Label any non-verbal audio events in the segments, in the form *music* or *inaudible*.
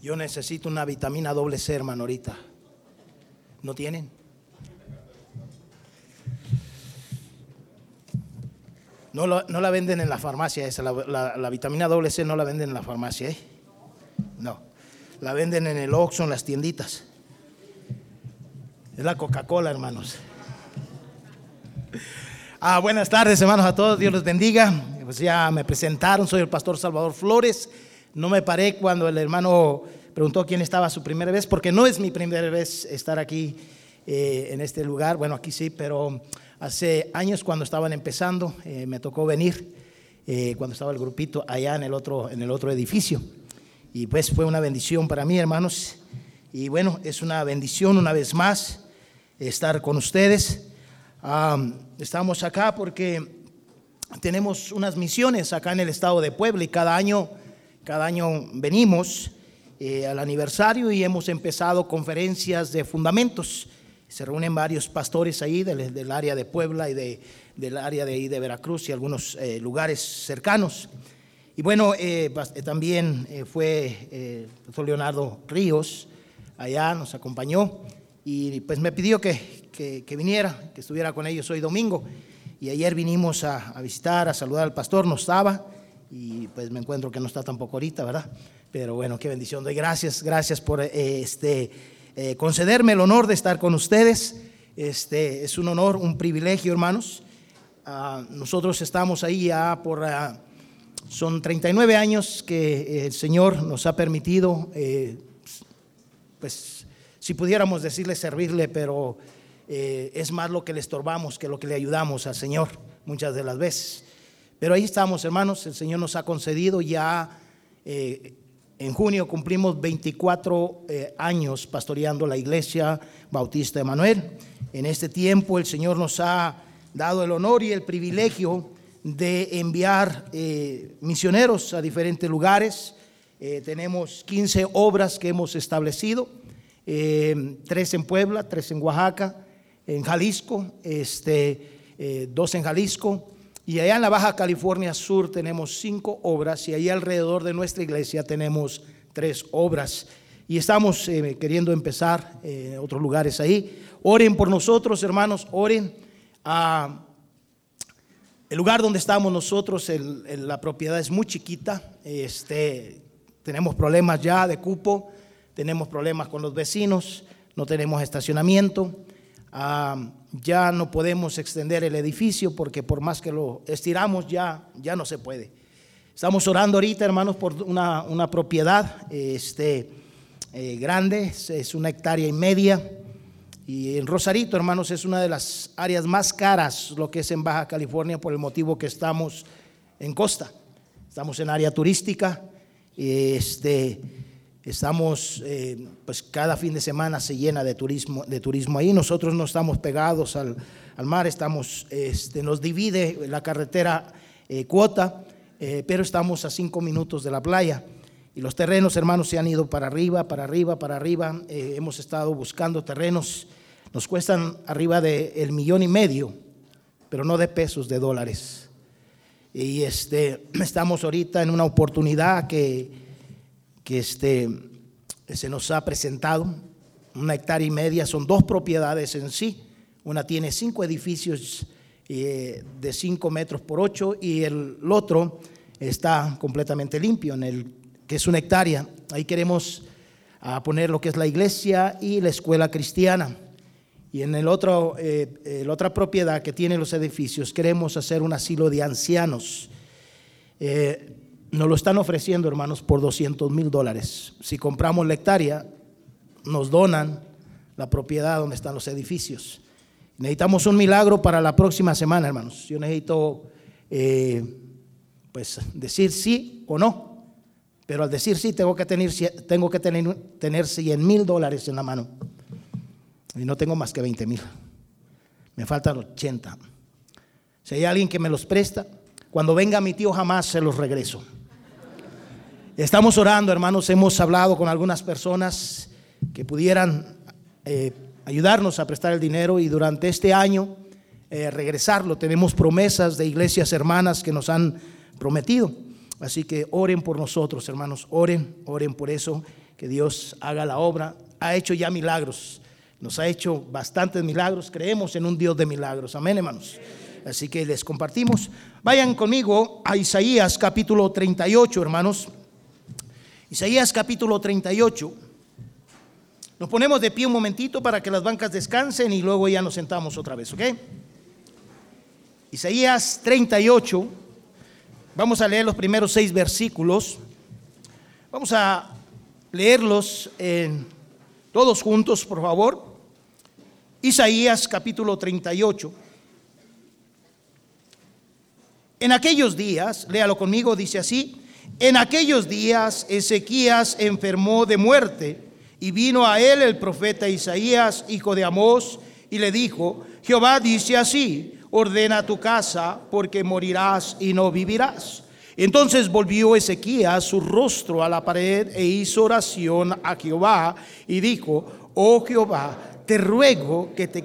Yo necesito una vitamina doble C, hermano, ahorita. ¿No tienen? No, no la venden en la farmacia esa, la, vitamina doble C no la venden en la farmacia, ¿eh? No, la venden en el Oxxo, en las tienditas. Es la Coca-Cola, hermanos. Ah, buenas tardes, hermanos, a todos. Dios los bendiga. Pues ya me presentaron, soy el pastor Salvador Flores. No me paré cuando el hermano preguntó quién estaba su primera vez, porque no es mi primera vez estar aquí eh, en este lugar. Bueno, aquí sí, pero hace años cuando estaban empezando eh, me tocó venir eh, cuando estaba el grupito allá en el otro en el otro edificio y pues fue una bendición para mí, hermanos. Y bueno, es una bendición una vez más estar con ustedes. estamos acá porque tenemos unas misiones acá en el estado de Puebla y cada año, cada año venimos eh, al aniversario y hemos empezado conferencias de fundamentos. Se reúnen varios pastores ahí del, área de Puebla y de, del área de, de Veracruz y algunos eh, lugares cercanos. Y bueno, eh, también fue el doctor Leonardo Ríos, allá nos acompañó y pues me pidió que, que, viniera, que estuviera con ellos hoy domingo. Y ayer vinimos a, visitar, a saludar al pastor, no estaba, y pues me encuentro que no está tampoco ahorita, ¿verdad? Pero bueno, qué bendición. Doy gracias, gracias por eh, este, eh, concederme el honor de estar con ustedes. Este, es un honor, un privilegio, hermanos. Ah, nosotros estamos ahí ya por, ah, son 39 años que el Señor nos ha permitido, eh, pues si pudiéramos decirle servirle, pero eh, es más lo que le estorbamos que lo que le ayudamos al Señor muchas de las veces. Pero ahí estamos, hermanos, el Señor nos ha concedido ya, eh, en junio cumplimos 24 eh, años pastoreando la iglesia Bautista Emanuel. En este tiempo el Señor nos ha dado el honor y el privilegio de enviar misioneros a diferentes lugares. tenemos 15 obras que hemos establecido eh, tres en Puebla, tres en Oaxaca, en Jalisco, este, eh, dos en Jalisco. Y allá en la Baja California Sur tenemos cinco obras y ahí alrededor de nuestra iglesia tenemos tres obras. Y estamos eh, queriendo empezar en otros lugares ahí. Oren por nosotros, hermanos, oren. a el lugar donde estamos nosotros, la propiedad es muy chiquita. Este, tenemos problemas ya de cupo tenemos problemas con los vecinos, no tenemos estacionamiento, ah, ya no podemos extender el edificio porque por más que lo estiramos ya, ya no se puede. Estamos orando ahorita, hermanos, por una, una propiedad este, eh, grande, es una hectárea y media. Y en Rosarito, hermanos, es una de las áreas más caras, lo que es en Baja California, por el motivo que estamos en costa. Estamos en área turística. Este, Estamos, eh, pues cada fin de semana se llena de turismo, de turismo ahí. Nosotros no estamos pegados al, mar, estamos, este, nos divide la carretera eh, cuota, eh, pero estamos a cinco minutos de la playa. Y los terrenos, hermanos, se han ido para arriba, para arriba, para arriba. hemos estado buscando terrenos. Nos cuestan arriba del el millón y medio, pero no de pesos, de dólares. Y este, *clears throat* estamos ahorita en una oportunidad que que este, se nos ha presentado. Una hectárea y media, son dos propiedades en sí. Una tiene cinco edificios eh, de cinco metros por ocho y el otro está completamente limpio, en el, que es una hectárea. Ahí queremos ah, poner lo que es la iglesia y la escuela cristiana. Y en el otro, eh, la otra propiedad que tiene los edificios queremos hacer un asilo de ancianos. Eh, nos lo están ofreciendo, hermanos, por 200 mil dólares. Si compramos la hectárea, nos donan la propiedad donde están los edificios. Necesitamos un milagro para la próxima semana, hermanos. Yo necesito, eh, pues, decir sí o no. Pero al decir sí, tengo que tener, tengo que tener, tener 100 mil dólares en la mano. Y no tengo más que 20 mil. Me faltan 80. Si hay alguien que me los presta, cuando venga mi tío jamás se los regreso. Estamos orando, hermanos, hemos hablado con algunas personas que pudieran eh, ayudarnos a prestar el dinero y durante este año eh, regresarlo. Tenemos promesas de iglesias hermanas que nos han prometido. Así que oren por nosotros, hermanos, oren, oren por eso, que Dios haga la obra. Ha hecho ya milagros. Nos ha hecho bastantes milagros. Creemos en un Dios de milagros. Amén, hermanos. Así que les compartimos. Vayan conmigo a Isaías capítulo 38, hermanos. Isaías capítulo 38. Nos ponemos de pie un momentito para que las bancas descansen y luego ya nos sentamos otra vez, ¿ok? Isaías 38. Vamos a leer los primeros seis versículos. Vamos a leerlos todos juntos, por favor. Isaías capítulo 38. En aquellos días, léalo conmigo, dice así, en aquellos días Ezequías enfermó de muerte y vino a él el profeta Isaías, hijo de Amós, y le dijo, Jehová dice así, ordena tu casa porque morirás y no vivirás. Entonces volvió Ezequías su rostro a la pared e hizo oración a Jehová y dijo, oh Jehová, te ruego que te,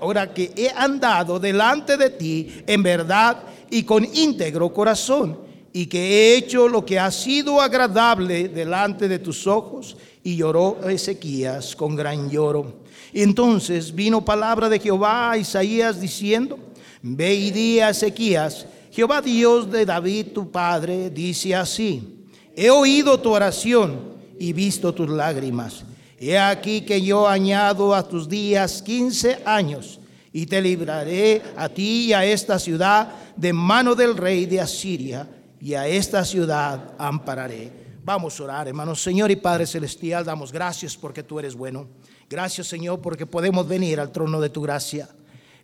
ahora que he andado delante de ti en verdad y con íntegro corazón, y que he hecho lo que ha sido agradable delante de tus ojos. Y lloró Ezequías con gran lloro. Entonces vino palabra de Jehová a Isaías diciendo, Ve y di a Ezequías, Jehová Dios de David tu padre, dice así, he oído tu oración y visto tus lágrimas. He aquí que yo añado a tus días quince años y te libraré a ti y a esta ciudad de mano del rey de Asiria y a esta ciudad ampararé. Vamos a orar, hermanos. Señor y Padre Celestial, damos gracias porque tú eres bueno. Gracias, Señor, porque podemos venir al trono de tu gracia.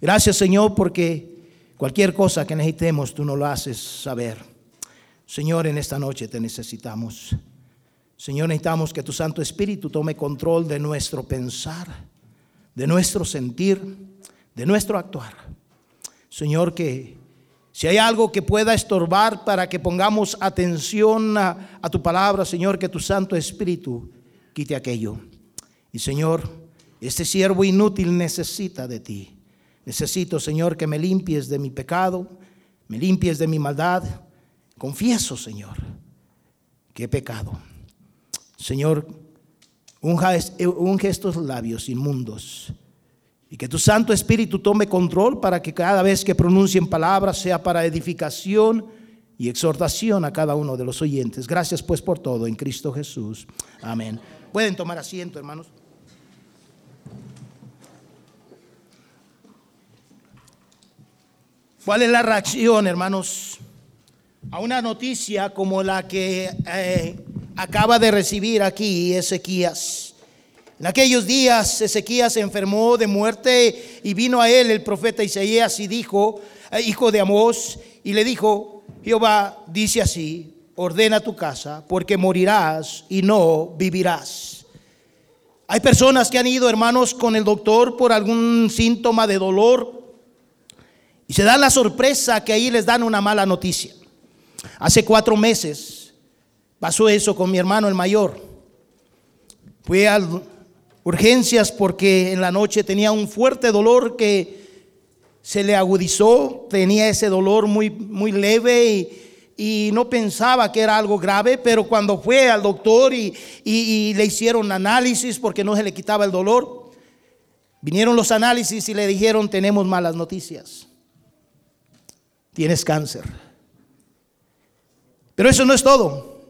Gracias, Señor, porque cualquier cosa que necesitemos, tú nos lo haces saber. Señor, en esta noche te necesitamos. Señor, necesitamos que tu Santo Espíritu tome control de nuestro pensar, de nuestro sentir de nuestro actuar. Señor, que si hay algo que pueda estorbar para que pongamos atención a, tu palabra, Señor, que tu Santo Espíritu quite aquello. Y Señor, este siervo inútil necesita de ti. Necesito, Señor, que me limpies de mi pecado, me limpies de mi maldad. Confieso, Señor, que he pecado. Señor, unge estos labios inmundos y que tu Santo Espíritu tome control para que cada vez que pronuncien palabras sea para edificación y exhortación a cada uno de los oyentes. Gracias pues por todo en Cristo Jesús. Amén. Pueden tomar asiento, hermanos. ¿Cuál es la reacción, hermanos, a una noticia como la que eh, acaba de recibir aquí Ezequías? En aquellos días Ezequías se enfermó de muerte y vino a él el profeta Isaías y dijo, eh, hijo de Amós, y le dijo, Jehová dice así, ordena tu casa porque morirás y no vivirás. Hay personas que han ido, hermanos, con el doctor por algún síntoma de dolor y se dan la sorpresa que ahí les dan una mala noticia. Hace cuatro meses pasó eso con mi hermano el mayor. Fui al urgencias porque en la noche tenía un fuerte dolor que se le agudizó, tenía ese dolor muy, muy leve y, no pensaba que era algo grave, pero cuando fue al doctor y, y le hicieron análisis porque no se le quitaba el dolor, vinieron los análisis y le dijeron tenemos malas noticias, tienes cáncer. Pero eso no es todo.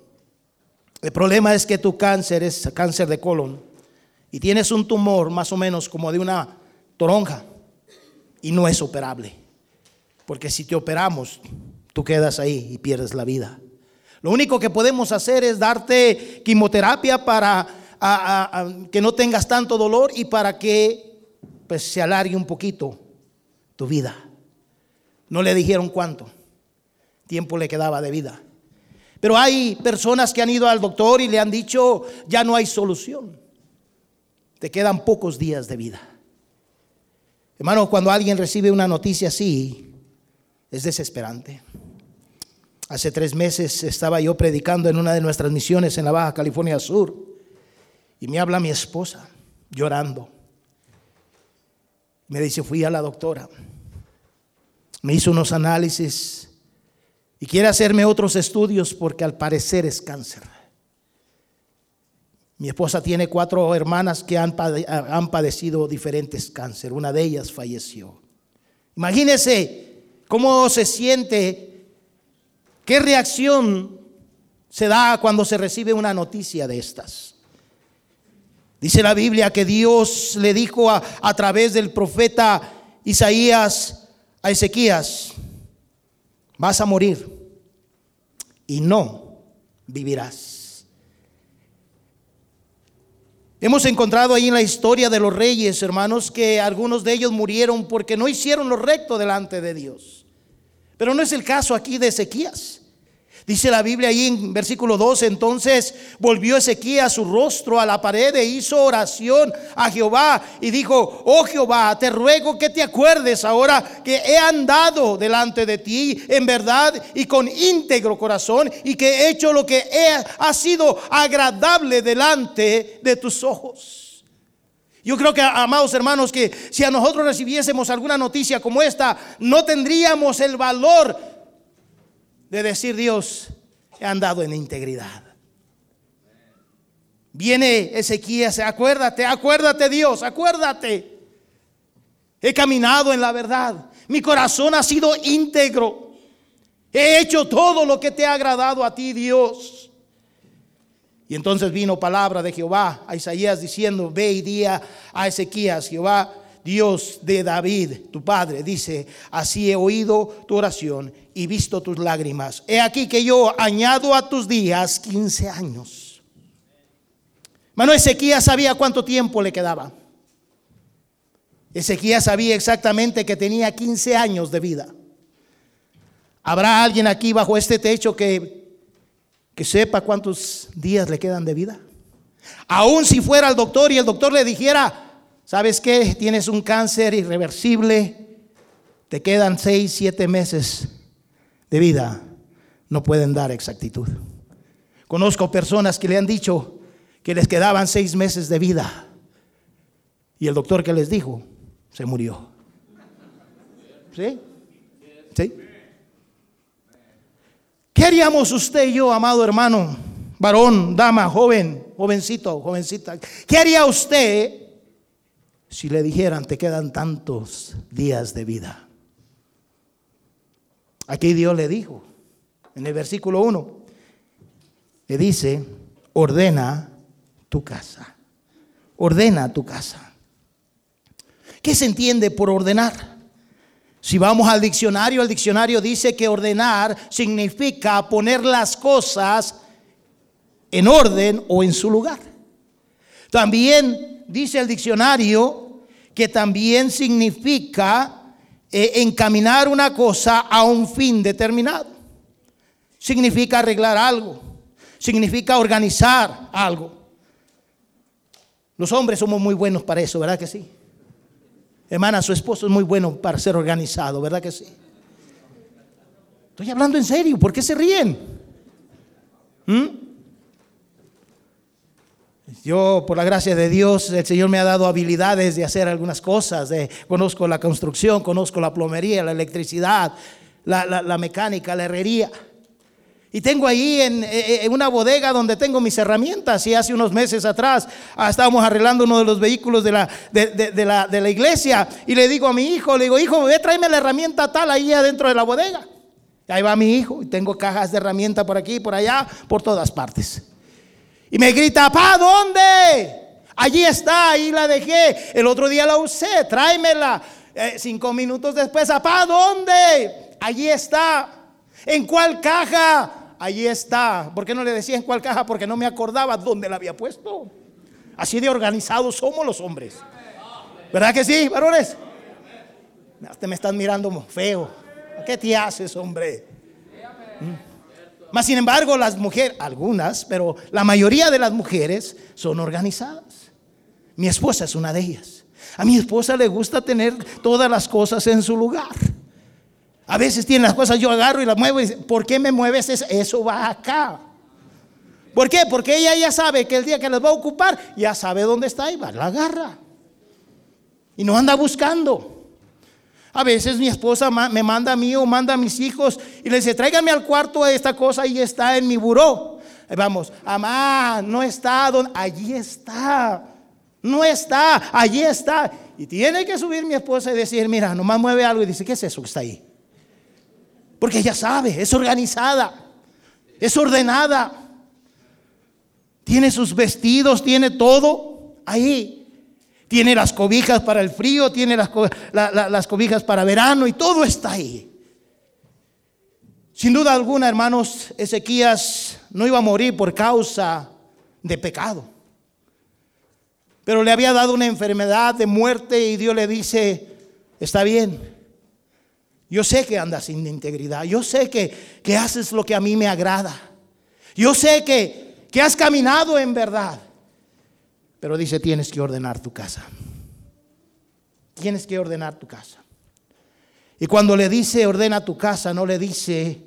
El problema es que tu cáncer es cáncer de colon y tienes un tumor más o menos como de una toronja y no es operable. Porque si te operamos, tú quedas ahí y pierdes la vida. Lo único que podemos hacer es darte quimioterapia para que no tengas tanto dolor y para que pues, se alargue un poquito tu vida. No le dijeron cuánto tiempo le quedaba de vida. Pero hay personas que han ido al doctor y le han dicho, ya no hay solución. Te quedan pocos días de vida. Hermano, cuando alguien recibe una noticia así, es desesperante. Hace tres meses estaba yo predicando en una de nuestras misiones en la Baja California Sur y me habla mi esposa llorando. Me dice, fui a la doctora, me hizo unos análisis y quiere hacerme otros estudios porque al parecer es cáncer. Mi esposa tiene cuatro hermanas que han, padecido diferentes cáncer. Una de ellas falleció. Imagínese cómo se siente, qué reacción se da cuando se recibe una noticia de estas. Dice la Biblia que Dios le dijo a, a través del profeta Isaías a Ezequías, vas a morir y no vivirás. Hemos encontrado ahí en la historia de los reyes, hermanos, que algunos de ellos murieron porque no hicieron lo recto delante de Dios. Pero no es el caso aquí de Ezequías. Dice la Biblia ahí en versículo 12, entonces volvió Ezequías su rostro a la pared e hizo oración a Jehová y dijo, oh Jehová, te ruego que te acuerdes ahora que he andado delante de ti en verdad y con íntegro corazón y que he hecho lo que ha sido agradable delante de tus ojos. Yo creo que, amados hermanos, que si a nosotros recibiésemos alguna noticia como esta, no tendríamos el valor de decir Dios, he andado en integridad. Viene Ezequías, acuérdate, acuérdate Dios, acuérdate. He caminado en la verdad, mi corazón ha sido íntegro. He hecho todo lo que te ha agradado a ti, Dios. Y entonces vino palabra de Jehová a Isaías diciendo, ve y día a Ezequías, Jehová Dios de David, tu padre, dice, así he oído tu oración y visto tus lágrimas. He aquí que yo añado a tus días 15 años. Mano, Ezequías sabía cuánto tiempo le quedaba. Ezequías sabía exactamente que tenía 15 años de vida. ¿Habrá alguien aquí bajo este techo que, que sepa cuántos días le quedan de vida? Aún si fuera al doctor y el doctor le dijera, ¿Sabes qué? Tienes un cáncer irreversible, te quedan seis, siete meses de vida. No pueden dar exactitud. Conozco personas que le han dicho que les quedaban seis meses de vida. Y el doctor que les dijo, se murió. ¿Sí? ¿Sí? ¿Qué haríamos usted y yo, amado hermano, varón, dama, joven, jovencito, jovencita? ¿Qué haría usted si le dijeran, te quedan tantos días de vida. Aquí Dios le dijo, en el versículo 1, le dice, ordena tu casa, ordena tu casa. ¿Qué se entiende por ordenar? Si vamos al diccionario, el diccionario dice que ordenar significa poner las cosas en orden o en su lugar. También dice el diccionario que también significa eh, encaminar una cosa a un fin determinado. Significa arreglar algo. Significa organizar algo. Los hombres somos muy buenos para eso, ¿verdad que sí? Hermana, su esposo es muy bueno para ser organizado, ¿verdad que sí? Estoy hablando en serio, ¿por qué se ríen? ¿Mm? Yo, por la gracia de Dios, el Señor me ha dado habilidades de hacer algunas cosas. conozco la construcción, conozco la plomería, la electricidad, la, mecánica, la herrería. Y tengo ahí en, una bodega donde tengo mis herramientas. Y hace unos meses atrás ah, estábamos arreglando uno de los vehículos de la, de, la, de la iglesia. Y le digo a mi hijo, le digo, hijo, ve, tráeme la herramienta tal ahí adentro de la bodega. Y ahí va mi hijo. Y tengo cajas de herramienta por aquí, por allá, por todas partes. Y me grita, ¿pa dónde? Allí está, ahí la dejé. El otro día la usé, tráemela. Eh, cinco minutos después, ¿pa dónde? Allí está. ¿En cuál caja? Allí está. ¿Por qué no le decía en cuál caja? Porque no me acordaba dónde la había puesto. Así de organizados somos los hombres. ¿Verdad que sí, varones? Te me están mirando feo. ¿Qué te haces, hombre? ¿Mm? Mas, sin embargo, las mujeres, algunas, pero la mayoría de las mujeres son organizadas. Mi esposa es una de ellas. A mi esposa le gusta tener todas las cosas en su lugar. A veces tiene las cosas, yo agarro y las muevo y dice, ¿por qué me mueves eso? va acá. ¿Por qué? Porque ella ya sabe que el día que las va a ocupar, ya sabe dónde está y va, la agarra. Y no anda buscando. A veces mi esposa me manda a mí o manda a mis hijos y le dice, tráigame al cuarto esta cosa y está en mi buró. Vamos, amá, no está, don, allí está. No está, allí está. Y tiene que subir mi esposa y decir, mira, nomás mueve algo y dice, ¿qué es eso que está ahí? Porque ella sabe, es organizada, es ordenada. Tiene sus vestidos, tiene todo ahí. Tiene las cobijas para el frío, tiene las, las cobijas para verano y todo está ahí. Sin duda alguna, hermanos, Ezequías no iba a morir por causa de pecado. Pero le había dado una enfermedad de muerte y Dios le dice, está bien, yo sé que andas sin integridad, yo sé que, que haces lo que a mí me agrada, yo sé que, que has caminado en verdad, pero dice, tienes que ordenar tu casa, tienes que ordenar tu casa. Y cuando le dice, ordena tu casa, no le dice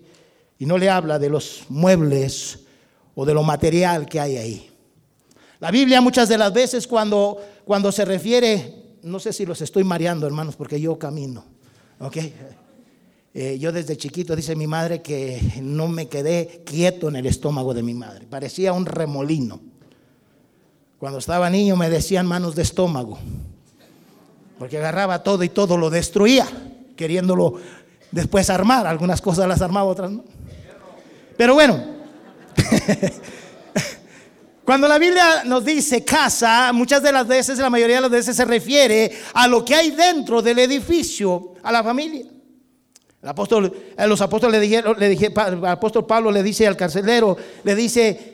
y no le habla de los muebles o de lo material que hay ahí. La Biblia muchas de las veces cuando, cuando se refiere, no sé si los estoy mareando hermanos, porque yo camino, ¿ok? Eh, yo desde chiquito, dice mi madre, que no me quedé quieto en el estómago de mi madre, parecía un remolino. Cuando estaba niño me decían manos de estómago, porque agarraba todo y todo lo destruía, queriéndolo después armar. Algunas cosas las armaba, otras no. Pero bueno, *laughs* Cuando la Biblia nos dice casa, muchas de las veces, la mayoría de las veces se refiere a lo que hay dentro del edificio, a la familia. El apóstol, los apóstoles le dijeron, le dije, el apóstol Pablo le dice al carcelero, le dice,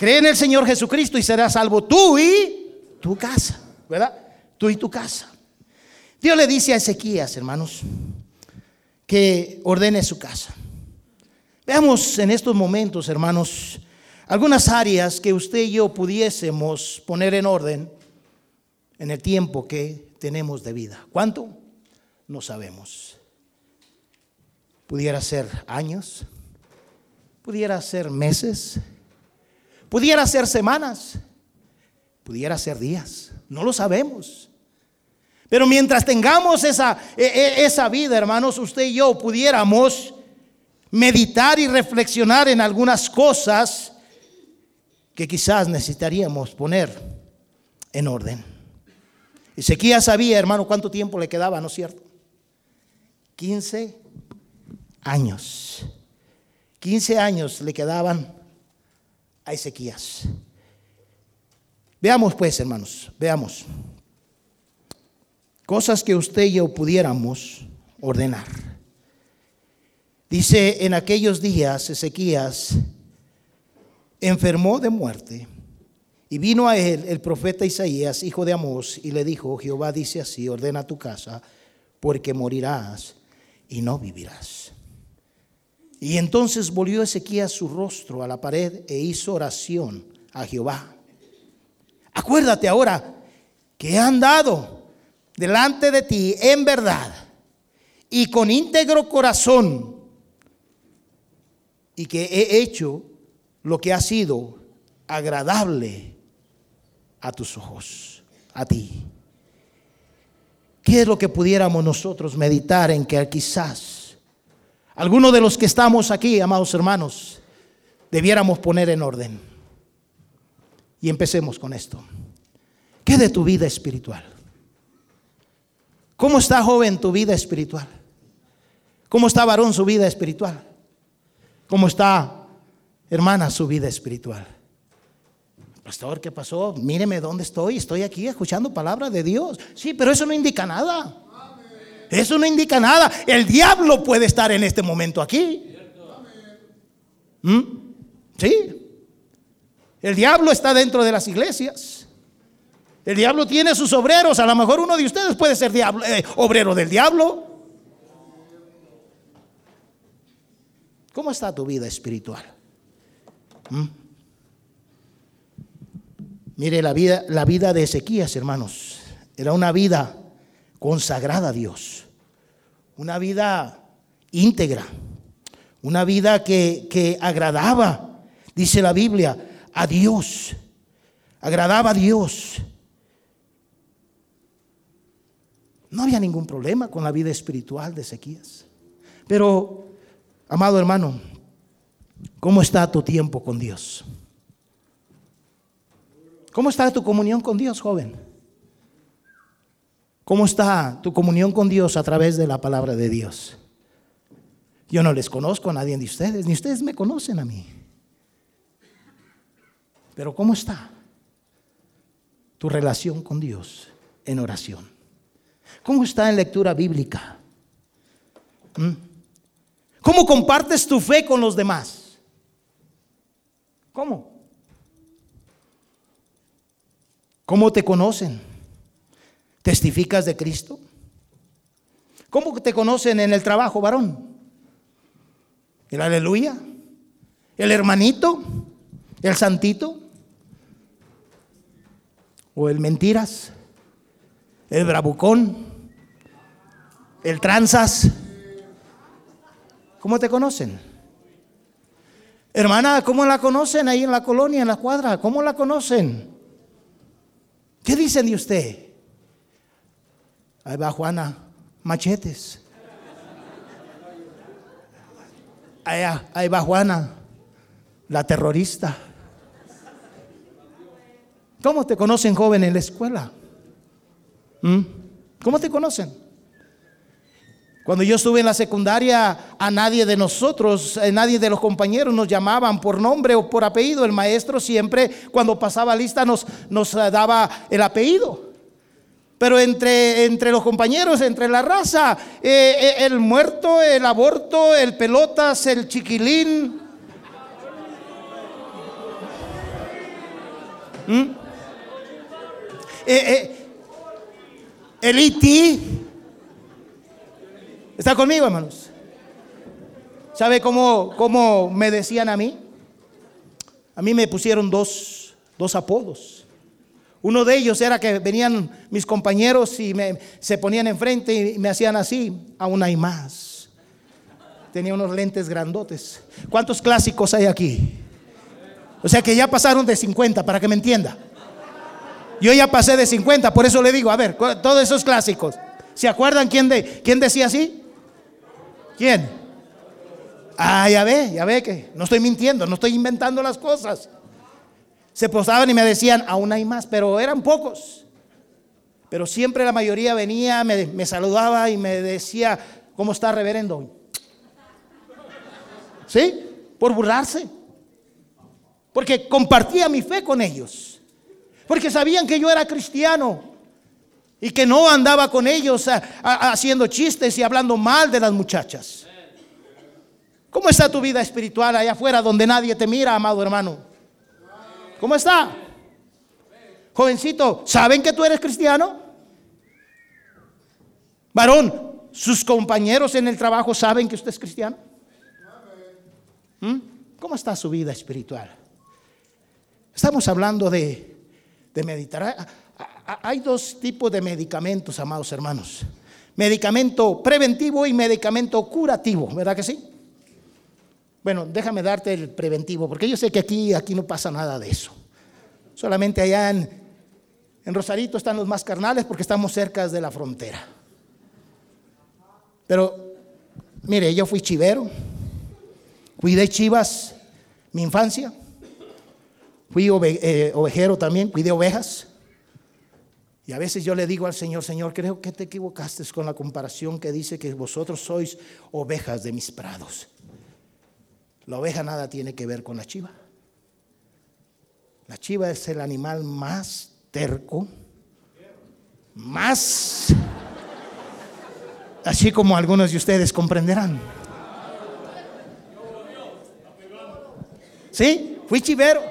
cree en el Señor Jesucristo y serás salvo tú y tu casa, ¿verdad? Tú y tu casa. Dios le dice a Ezequías, hermanos, que ordene su casa. Veamos en estos momentos, hermanos, algunas áreas que usted y yo pudiésemos poner en orden en el tiempo que tenemos de vida. ¿Cuánto? No sabemos. Pudiera ser años, pudiera ser meses, pudiera ser semanas, pudiera ser días, no lo sabemos. Pero mientras tengamos esa, e, e, esa vida, hermanos, usted y yo pudiéramos meditar y reflexionar en algunas cosas que quizás necesitaríamos poner en orden. Ezequías sabía, hermano, cuánto tiempo le quedaba, ¿no es cierto? 15 años. 15 años le quedaban a Ezequías. Veamos pues, hermanos, veamos. Cosas que usted y yo pudiéramos ordenar. Dice, en aquellos días Ezequías enfermó de muerte. Y vino a él el profeta Isaías, hijo de Amós, y le dijo, Jehová dice así, ordena tu casa, porque morirás y no vivirás. Y entonces volvió Ezequías su rostro a la pared e hizo oración a Jehová. Acuérdate ahora que he andado delante de ti en verdad y con íntegro corazón y que he hecho lo que ha sido agradable a tus ojos, a ti. ¿Qué es lo que pudiéramos nosotros meditar en que quizás algunos de los que estamos aquí, amados hermanos, debiéramos poner en orden? Y empecemos con esto. ¿Qué de tu vida espiritual? ¿Cómo está joven tu vida espiritual? ¿Cómo está varón su vida espiritual? ¿Cómo está hermana, su vida espiritual. Pastor, ¿qué pasó? Míreme dónde estoy. Estoy aquí escuchando palabra de Dios. Sí, pero eso no indica nada. Eso no indica nada. El diablo puede estar en este momento aquí. ¿Mm? Sí. El diablo está dentro de las iglesias. El diablo tiene sus obreros. A lo mejor uno de ustedes puede ser diablo, eh, obrero del diablo. ¿Cómo está tu vida espiritual? ¿Mm? Mire la vida, la vida de Ezequías, hermanos, era una vida consagrada a Dios, una vida íntegra, una vida que, que agradaba, dice la Biblia, a Dios, agradaba a Dios. No había ningún problema con la vida espiritual de Ezequías. Pero, amado hermano, ¿Cómo está tu tiempo con Dios? ¿Cómo está tu comunión con Dios, joven? ¿Cómo está tu comunión con Dios a través de la palabra de Dios? Yo no les conozco a nadie de ustedes, ni ustedes me conocen a mí. Pero ¿cómo está tu relación con Dios en oración? ¿Cómo está en lectura bíblica? ¿Mm? ¿Cómo compartes tu fe con los demás? ¿Cómo? ¿Cómo te conocen? ¿Testificas de Cristo? ¿Cómo te conocen en el trabajo, varón? ¿El aleluya? ¿El hermanito? ¿El santito? ¿O el mentiras? ¿El bravucón? ¿El tranzas? ¿Cómo te conocen? Hermana, ¿cómo la conocen ahí en la colonia, en la cuadra? ¿Cómo la conocen? ¿Qué dicen de usted? Ahí va Juana, machetes. Ahí, va Juana, la terrorista. ¿Cómo te conocen joven en la escuela? ¿Mm? ¿Cómo te conocen? Cuando yo estuve en la secundaria, a nadie de nosotros, a nadie de los compañeros nos llamaban por nombre o por apellido. El maestro siempre, cuando pasaba lista, nos, nos daba el apellido. Pero entre, entre los compañeros, entre la raza, eh, eh, el muerto, el aborto, el pelotas, el chiquilín. ¿Mm? Eh, el iti. ¿Está conmigo, hermanos? ¿Sabe cómo, cómo me decían a mí? A mí me pusieron dos, dos apodos. Uno de ellos era que venían mis compañeros y me, se ponían enfrente y me hacían así, aún hay más. Tenía unos lentes grandotes. ¿Cuántos clásicos hay aquí? O sea que ya pasaron de 50, para que me entienda. Yo ya pasé de 50, por eso le digo, a ver, todos esos clásicos. ¿Se acuerdan quién, de, quién decía así? ¿Quién? Ah, ya ve, ya ve que no estoy mintiendo, no estoy inventando las cosas. Se posaban y me decían, aún hay más, pero eran pocos. Pero siempre la mayoría venía, me, saludaba y me decía, ¿cómo está reverendo? ¿Sí? Por burlarse. Porque compartía mi fe con ellos. Porque sabían que yo era cristiano. Y que no andaba con ellos haciendo chistes y hablando mal de las muchachas. ¿Cómo está tu vida espiritual allá afuera donde nadie te mira, amado hermano? ¿Cómo está? Jovencito, ¿saben que tú eres cristiano? Varón, ¿sus compañeros en el trabajo saben que usted es cristiano? ¿Mm? ¿Cómo está su vida espiritual? Estamos hablando de, de meditar hay dos tipos de medicamentos, amados hermanos. Medicamento preventivo y medicamento curativo, ¿verdad que sí? Bueno, déjame darte el preventivo, porque yo sé que aquí, aquí no pasa nada de eso. Solamente allá en, en Rosarito están los más carnales porque estamos cerca de la frontera. Pero, mire, yo fui chivero, cuidé chivas mi infancia, fui eh, ovejero también, cuidé ovejas. Y a veces yo le digo al Señor, Señor, creo que te equivocaste con la comparación que dice que vosotros sois ovejas de mis prados. La oveja nada tiene que ver con la chiva. La chiva es el animal más terco, más, así como algunos de ustedes comprenderán. ¿Sí? Fui chivero.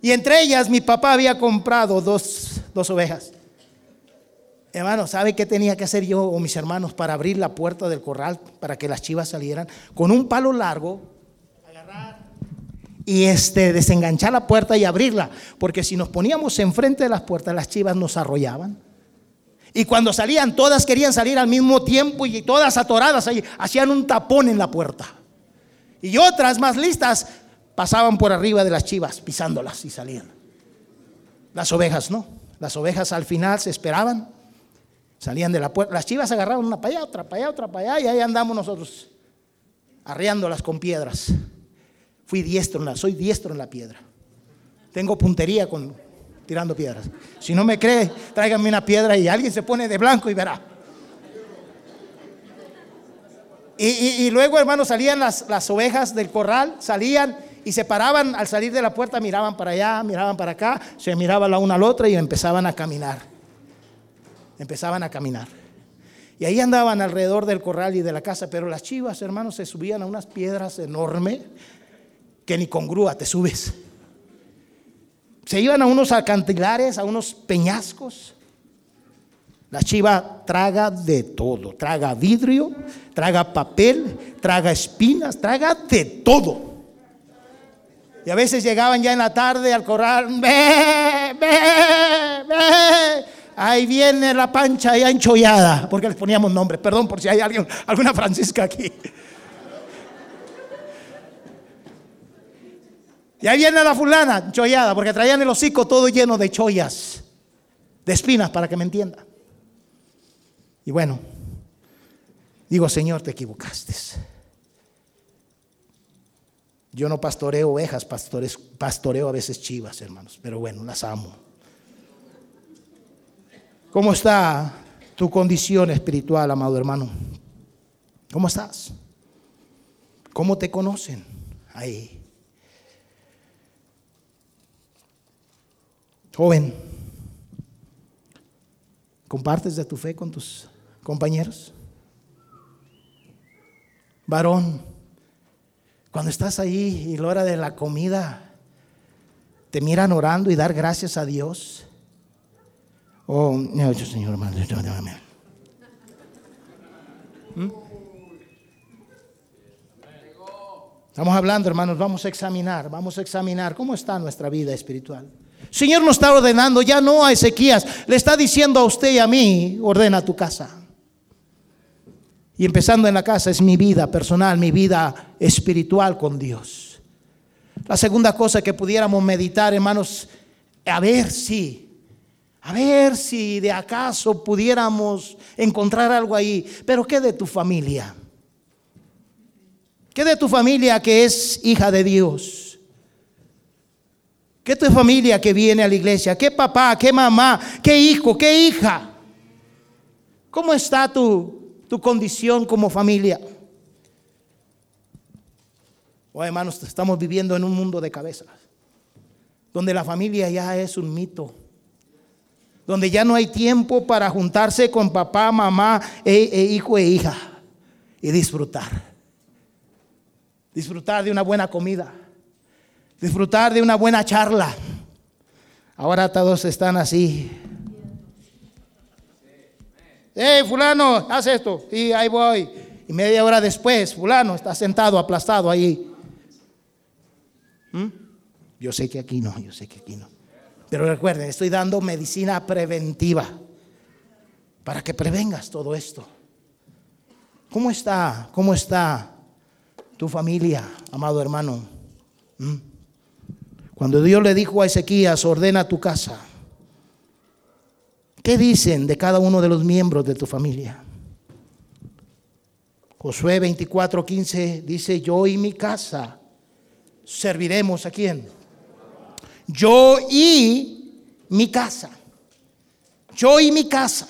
Y entre ellas mi papá había comprado dos, dos ovejas. Hermano, ¿sabe qué tenía que hacer yo o mis hermanos para abrir la puerta del corral para que las chivas salieran? Con un palo largo, y este, desenganchar la puerta y abrirla. Porque si nos poníamos enfrente de las puertas, las chivas nos arrollaban. Y cuando salían, todas querían salir al mismo tiempo y todas atoradas ahí, hacían un tapón en la puerta. Y otras más listas pasaban por arriba de las chivas, pisándolas y salían. Las ovejas no. Las ovejas al final se esperaban Salían de la puerta, las chivas agarraban una para allá, otra para allá, otra para allá, y ahí andamos nosotros, arreándolas con piedras. Fui diestro en la, soy diestro en la piedra. Tengo puntería con, tirando piedras. Si no me cree, tráiganme una piedra y alguien se pone de blanco y verá. Y, luego, hermanos, salían las, las ovejas del corral, salían y se paraban al salir de la puerta, miraban para allá, miraban para acá, se miraban la una al otra y empezaban a caminar. Empezaban a caminar. Y ahí andaban alrededor del corral y de la casa, pero las chivas, hermanos, se subían a unas piedras enormes que ni con grúa te subes. Se iban a unos acantilares, a unos peñascos. La chiva traga de todo, traga vidrio, traga papel, traga espinas, traga de todo. Y a veces llegaban ya en la tarde al corral, ve, ve, ve. Ahí viene la pancha ya enchollada, porque les poníamos nombre. Perdón por si hay alguien, alguna Francisca aquí. Y ahí viene la fulana, chollada, porque traían el hocico todo lleno de chollas, de espinas, para que me entienda. Y bueno, digo, Señor, te equivocaste. Yo no pastoreo ovejas, pastores, pastoreo a veces chivas, hermanos, pero bueno, las amo. ¿Cómo está tu condición espiritual, amado hermano? ¿Cómo estás? ¿Cómo te conocen ahí? Joven, ¿compartes de tu fe con tus compañeros? Varón, cuando estás ahí y la hora de la comida, te miran orando y dar gracias a Dios. Oh, Señor, hermano. ¿Mm? Estamos hablando, hermanos, vamos a examinar, vamos a examinar cómo está nuestra vida espiritual. Señor nos está ordenando, ya no a Ezequías, le está diciendo a usted y a mí, ordena tu casa. Y empezando en la casa es mi vida personal, mi vida espiritual con Dios. La segunda cosa que pudiéramos meditar, hermanos, a ver si, a ver si de acaso pudiéramos encontrar algo ahí. Pero ¿qué de tu familia? ¿Qué de tu familia que es hija de Dios? ¿Qué tu familia que viene a la iglesia? ¿Qué papá? ¿Qué mamá? ¿Qué hijo? ¿Qué hija? ¿Cómo está tu, tu condición como familia? Oh, hermanos, estamos viviendo en un mundo de cabezas, donde la familia ya es un mito, donde ya no hay tiempo para juntarse con papá, mamá, e, e hijo e hija y disfrutar. Disfrutar de una buena comida disfrutar de una buena charla. Ahora todos están así. Hey, fulano, haz esto. Y ahí voy. Y media hora después, fulano está sentado, aplastado ahí. ¿Mm? Yo sé que aquí no, yo sé que aquí no. Pero recuerden, estoy dando medicina preventiva para que prevengas todo esto. ¿Cómo está? ¿Cómo está tu familia, amado hermano? ¿Mm? Cuando Dios le dijo a Ezequías, ordena tu casa, ¿qué dicen de cada uno de los miembros de tu familia? Josué 24:15 dice, yo y mi casa serviremos a quién? Yo y mi casa. Yo y mi casa.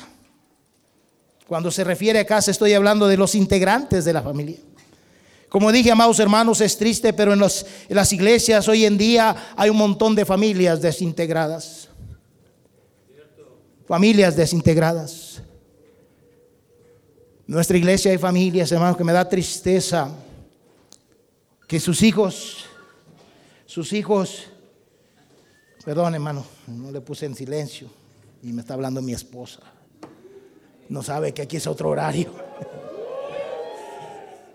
Cuando se refiere a casa estoy hablando de los integrantes de la familia. Como dije, amados hermanos, es triste, pero en, las iglesias hoy en día hay un montón de familias desintegradas. Familias desintegradas. Nuestra iglesia hay familias, hermanos, que me da tristeza que sus hijos, sus hijos, perdón hermano, no le puse en silencio y me está hablando mi esposa. No sabe que aquí es otro horario.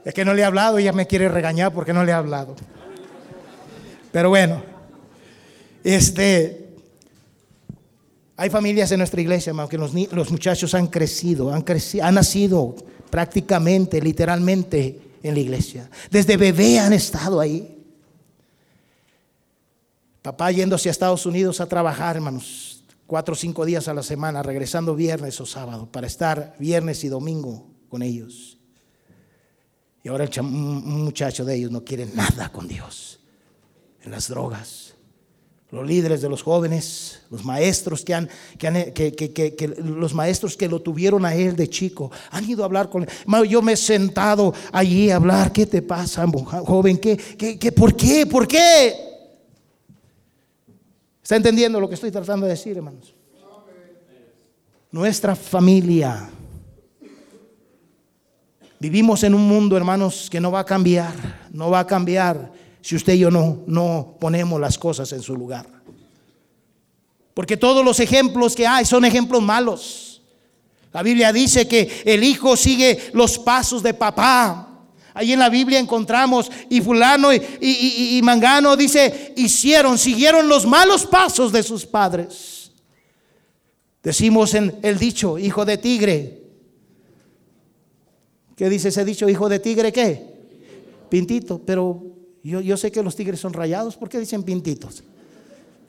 Es que no le he hablado y ella me quiere regañar porque no le he hablado. Pero bueno, este, hay familias en nuestra iglesia, hermano, que los, los muchachos han crecido, han, crecido, han nacido prácticamente, literalmente en la iglesia. Desde bebé han estado ahí. Papá yéndose a Estados Unidos a trabajar, hermanos, cuatro o cinco días a la semana, regresando viernes o sábado, para estar viernes y domingo con ellos. Y ahora el muchacho de ellos no quiere nada con Dios. En las drogas. los líderes de los jóvenes, los maestros que han, que, los maestros que lo tuvieron a él de chico, han ido a hablar con él. Yo me he sentado allí a hablar. ¿Qué te pasa, joven? ¿Qué, qué, por qué? ¿Por qué? ¿Está entendiendo lo que estoy tratando de decir, hermanos? Nuestra familia. Vivimos en un mundo, hermanos, que no va a cambiar, no va a cambiar si usted y yo no, no ponemos las cosas en su lugar. Porque todos los ejemplos que hay son ejemplos malos. La Biblia dice que el hijo sigue los pasos de papá. Ahí en la Biblia encontramos y fulano y, y, mangano dice, hicieron, siguieron los malos pasos de sus padres. Decimos en el dicho, hijo de tigre. ¿Qué dice ese dicho, hijo de tigre qué? Pintito, pero yo, sé que los tigres son rayados, ¿por qué dicen pintitos?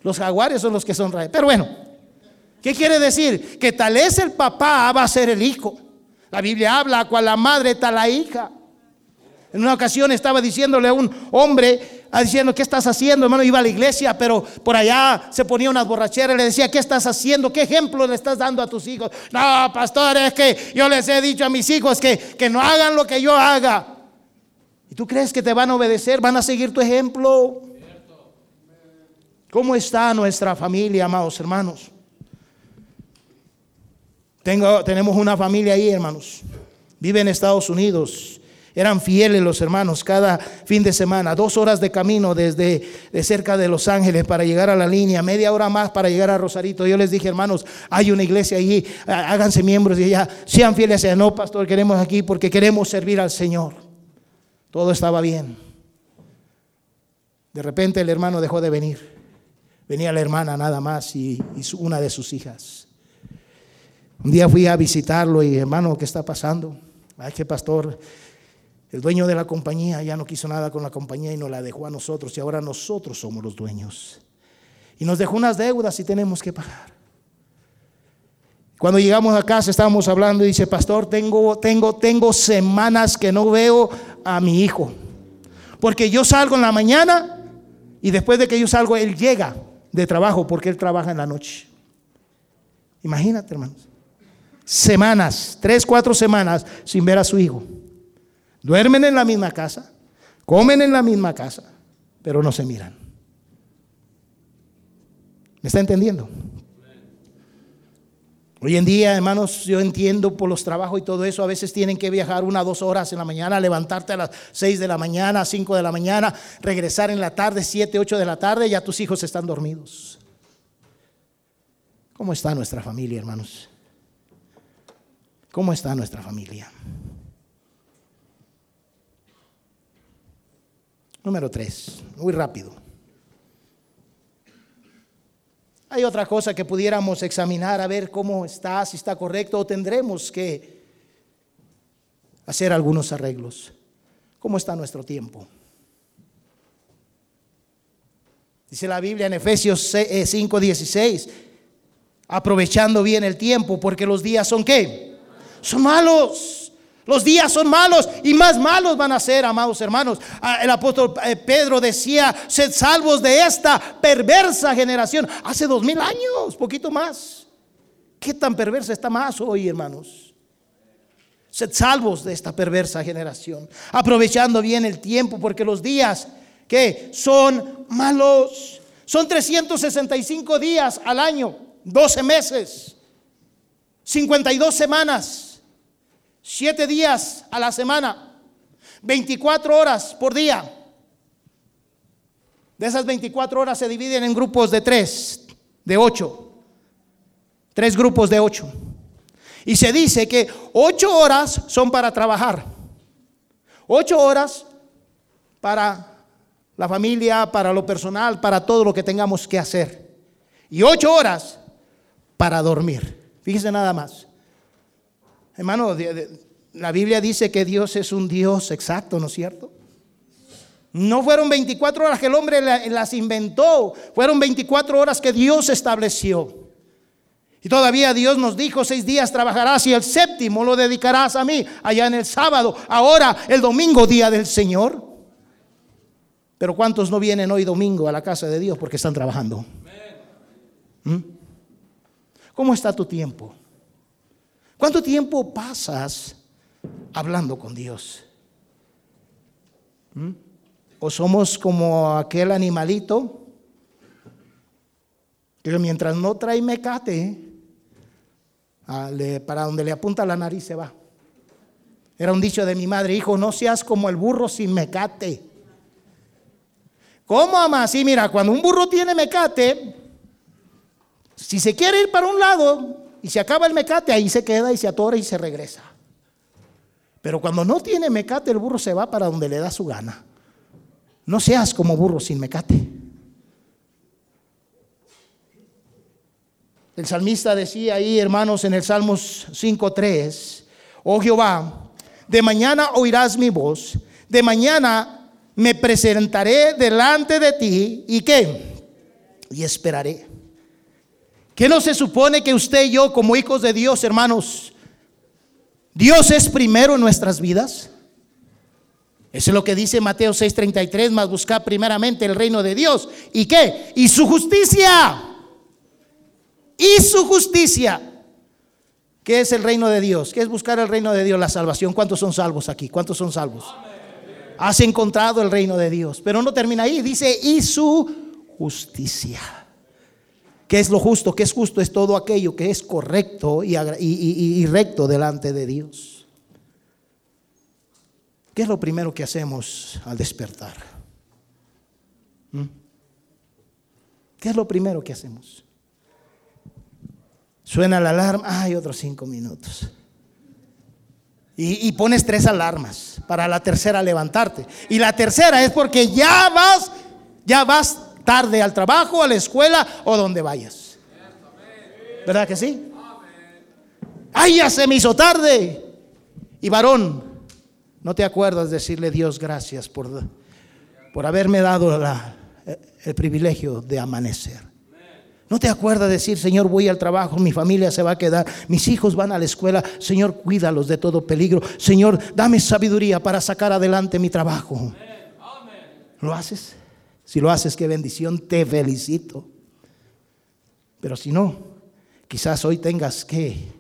Los jaguares son los que son rayados. Pero bueno, ¿qué quiere decir? Que tal es el papá va a ser el hijo. La Biblia habla cual la madre tal la hija. En una ocasión estaba diciéndole a un hombre, ah, diciendo, ¿qué estás haciendo? Hermano, iba a la iglesia, pero por allá se ponía unas borracheras y le decía, ¿qué estás haciendo? ¿Qué ejemplo le estás dando a tus hijos? No, pastor, es que yo les he dicho a mis hijos que, que no hagan lo que yo haga. ¿Y tú crees que te van a obedecer? ¿Van a seguir tu ejemplo? ¿Cómo está nuestra familia, amados hermanos? Tengo, tenemos una familia ahí, hermanos. Vive en Estados Unidos. Eran fieles los hermanos cada fin de semana, dos horas de camino desde de cerca de Los Ángeles para llegar a la línea, media hora más para llegar a Rosarito. Yo les dije, hermanos, hay una iglesia allí, háganse miembros y ya sean fieles. No, pastor, queremos aquí porque queremos servir al Señor. Todo estaba bien. De repente el hermano dejó de venir. Venía la hermana nada más y, una de sus hijas. Un día fui a visitarlo y hermano, ¿qué está pasando? Ay, que pastor, el dueño de la compañía ya no quiso nada con la compañía y nos la dejó a nosotros y ahora nosotros somos los dueños. Y nos dejó unas deudas y tenemos que pagar. Cuando llegamos a casa estábamos hablando y dice, pastor, tengo, tengo, tengo semanas que no veo a mi hijo. Porque yo salgo en la mañana y después de que yo salgo, él llega de trabajo porque él trabaja en la noche. Imagínate, hermanos. Semanas, tres, cuatro semanas sin ver a su hijo. Duermen en la misma casa, comen en la misma casa, pero no se miran. ¿Me está entendiendo? Hoy en día, hermanos, yo entiendo por los trabajos y todo eso, a veces tienen que viajar una o dos horas en la mañana, levantarte a las seis de la mañana, cinco de la mañana, regresar en la tarde, siete, ocho de la tarde, ya tus hijos están dormidos. ¿Cómo está nuestra familia, hermanos? ¿Cómo está nuestra familia? Número tres, muy rápido. Hay otra cosa que pudiéramos examinar a ver cómo está, si está correcto, o tendremos que hacer algunos arreglos. ¿Cómo está nuestro tiempo? Dice la Biblia en Efesios 5:16, eh, aprovechando bien el tiempo, porque los días son qué? Son malos. Los días son malos y más malos van a ser, amados hermanos. Ah, el apóstol eh, Pedro decía, sed salvos de esta perversa generación. Hace dos mil años, poquito más. ¿Qué tan perversa está más hoy, hermanos? Sed salvos de esta perversa generación. Aprovechando bien el tiempo, porque los días que son malos. Son 365 días al año, 12 meses, 52 semanas. Siete días a la semana, 24 horas por día. De esas 24 horas se dividen en grupos de tres, de ocho. Tres grupos de ocho. Y se dice que ocho horas son para trabajar. Ocho horas para la familia, para lo personal, para todo lo que tengamos que hacer. Y ocho horas para dormir. Fíjese nada más. Hermano, la Biblia dice que Dios es un Dios exacto, ¿no es cierto? No fueron 24 horas que el hombre las inventó, fueron 24 horas que Dios estableció. Y todavía Dios nos dijo, seis días trabajarás y el séptimo lo dedicarás a mí, allá en el sábado, ahora el domingo, día del Señor. Pero ¿cuántos no vienen hoy domingo a la casa de Dios porque están trabajando? ¿Mm? ¿Cómo está tu tiempo? ¿Cuánto tiempo pasas hablando con Dios? ¿Mm? ¿O somos como aquel animalito que mientras no trae mecate, ah, para donde le apunta la nariz se va? Era un dicho de mi madre, hijo, no seas como el burro sin mecate. ¿Cómo, ama? Sí, mira, cuando un burro tiene mecate, si se quiere ir para un lado y se acaba el mecate, ahí se queda y se atora y se regresa. Pero cuando no tiene mecate, el burro se va para donde le da su gana. No seas como burro sin mecate. El salmista decía ahí, hermanos, en el Salmos 5.3, oh Jehová, de mañana oirás mi voz, de mañana me presentaré delante de ti y qué? Y esperaré. ¿Qué no se supone que usted y yo como hijos de Dios, hermanos, Dios es primero en nuestras vidas? Eso es lo que dice Mateo 6:33, más buscar primeramente el reino de Dios. ¿Y qué? Y su justicia. Y su justicia. ¿Qué es el reino de Dios? ¿Qué es buscar el reino de Dios? La salvación. ¿Cuántos son salvos aquí? ¿Cuántos son salvos? Has encontrado el reino de Dios. Pero no termina ahí. Dice, y su justicia. ¿Qué es lo justo? ¿Qué es justo? Es todo aquello que es correcto y, y recto delante de Dios. ¿Qué es lo primero que hacemos al despertar? ¿Mm? ¿Qué es lo primero que hacemos? Suena la alarma, hay otros cinco minutos. Y, y, pones tres alarmas para la tercera levantarte. Y la tercera es porque ya vas, ya vas tarde al trabajo, a la escuela o donde vayas. ¿Verdad que sí? Ay, ya se me hizo tarde. Y varón, ¿No te acuerdas decirle Dios gracias por, por haberme dado el privilegio de amanecer? ¿No te acuerdas decir, Señor, voy al trabajo, mi familia se va a quedar, mis hijos van a la escuela, Señor, cuídalos de todo peligro, Señor, dame sabiduría para sacar adelante mi trabajo? ¿Lo haces? Si lo haces, qué bendición, te felicito. Pero si no, quizás hoy tengas que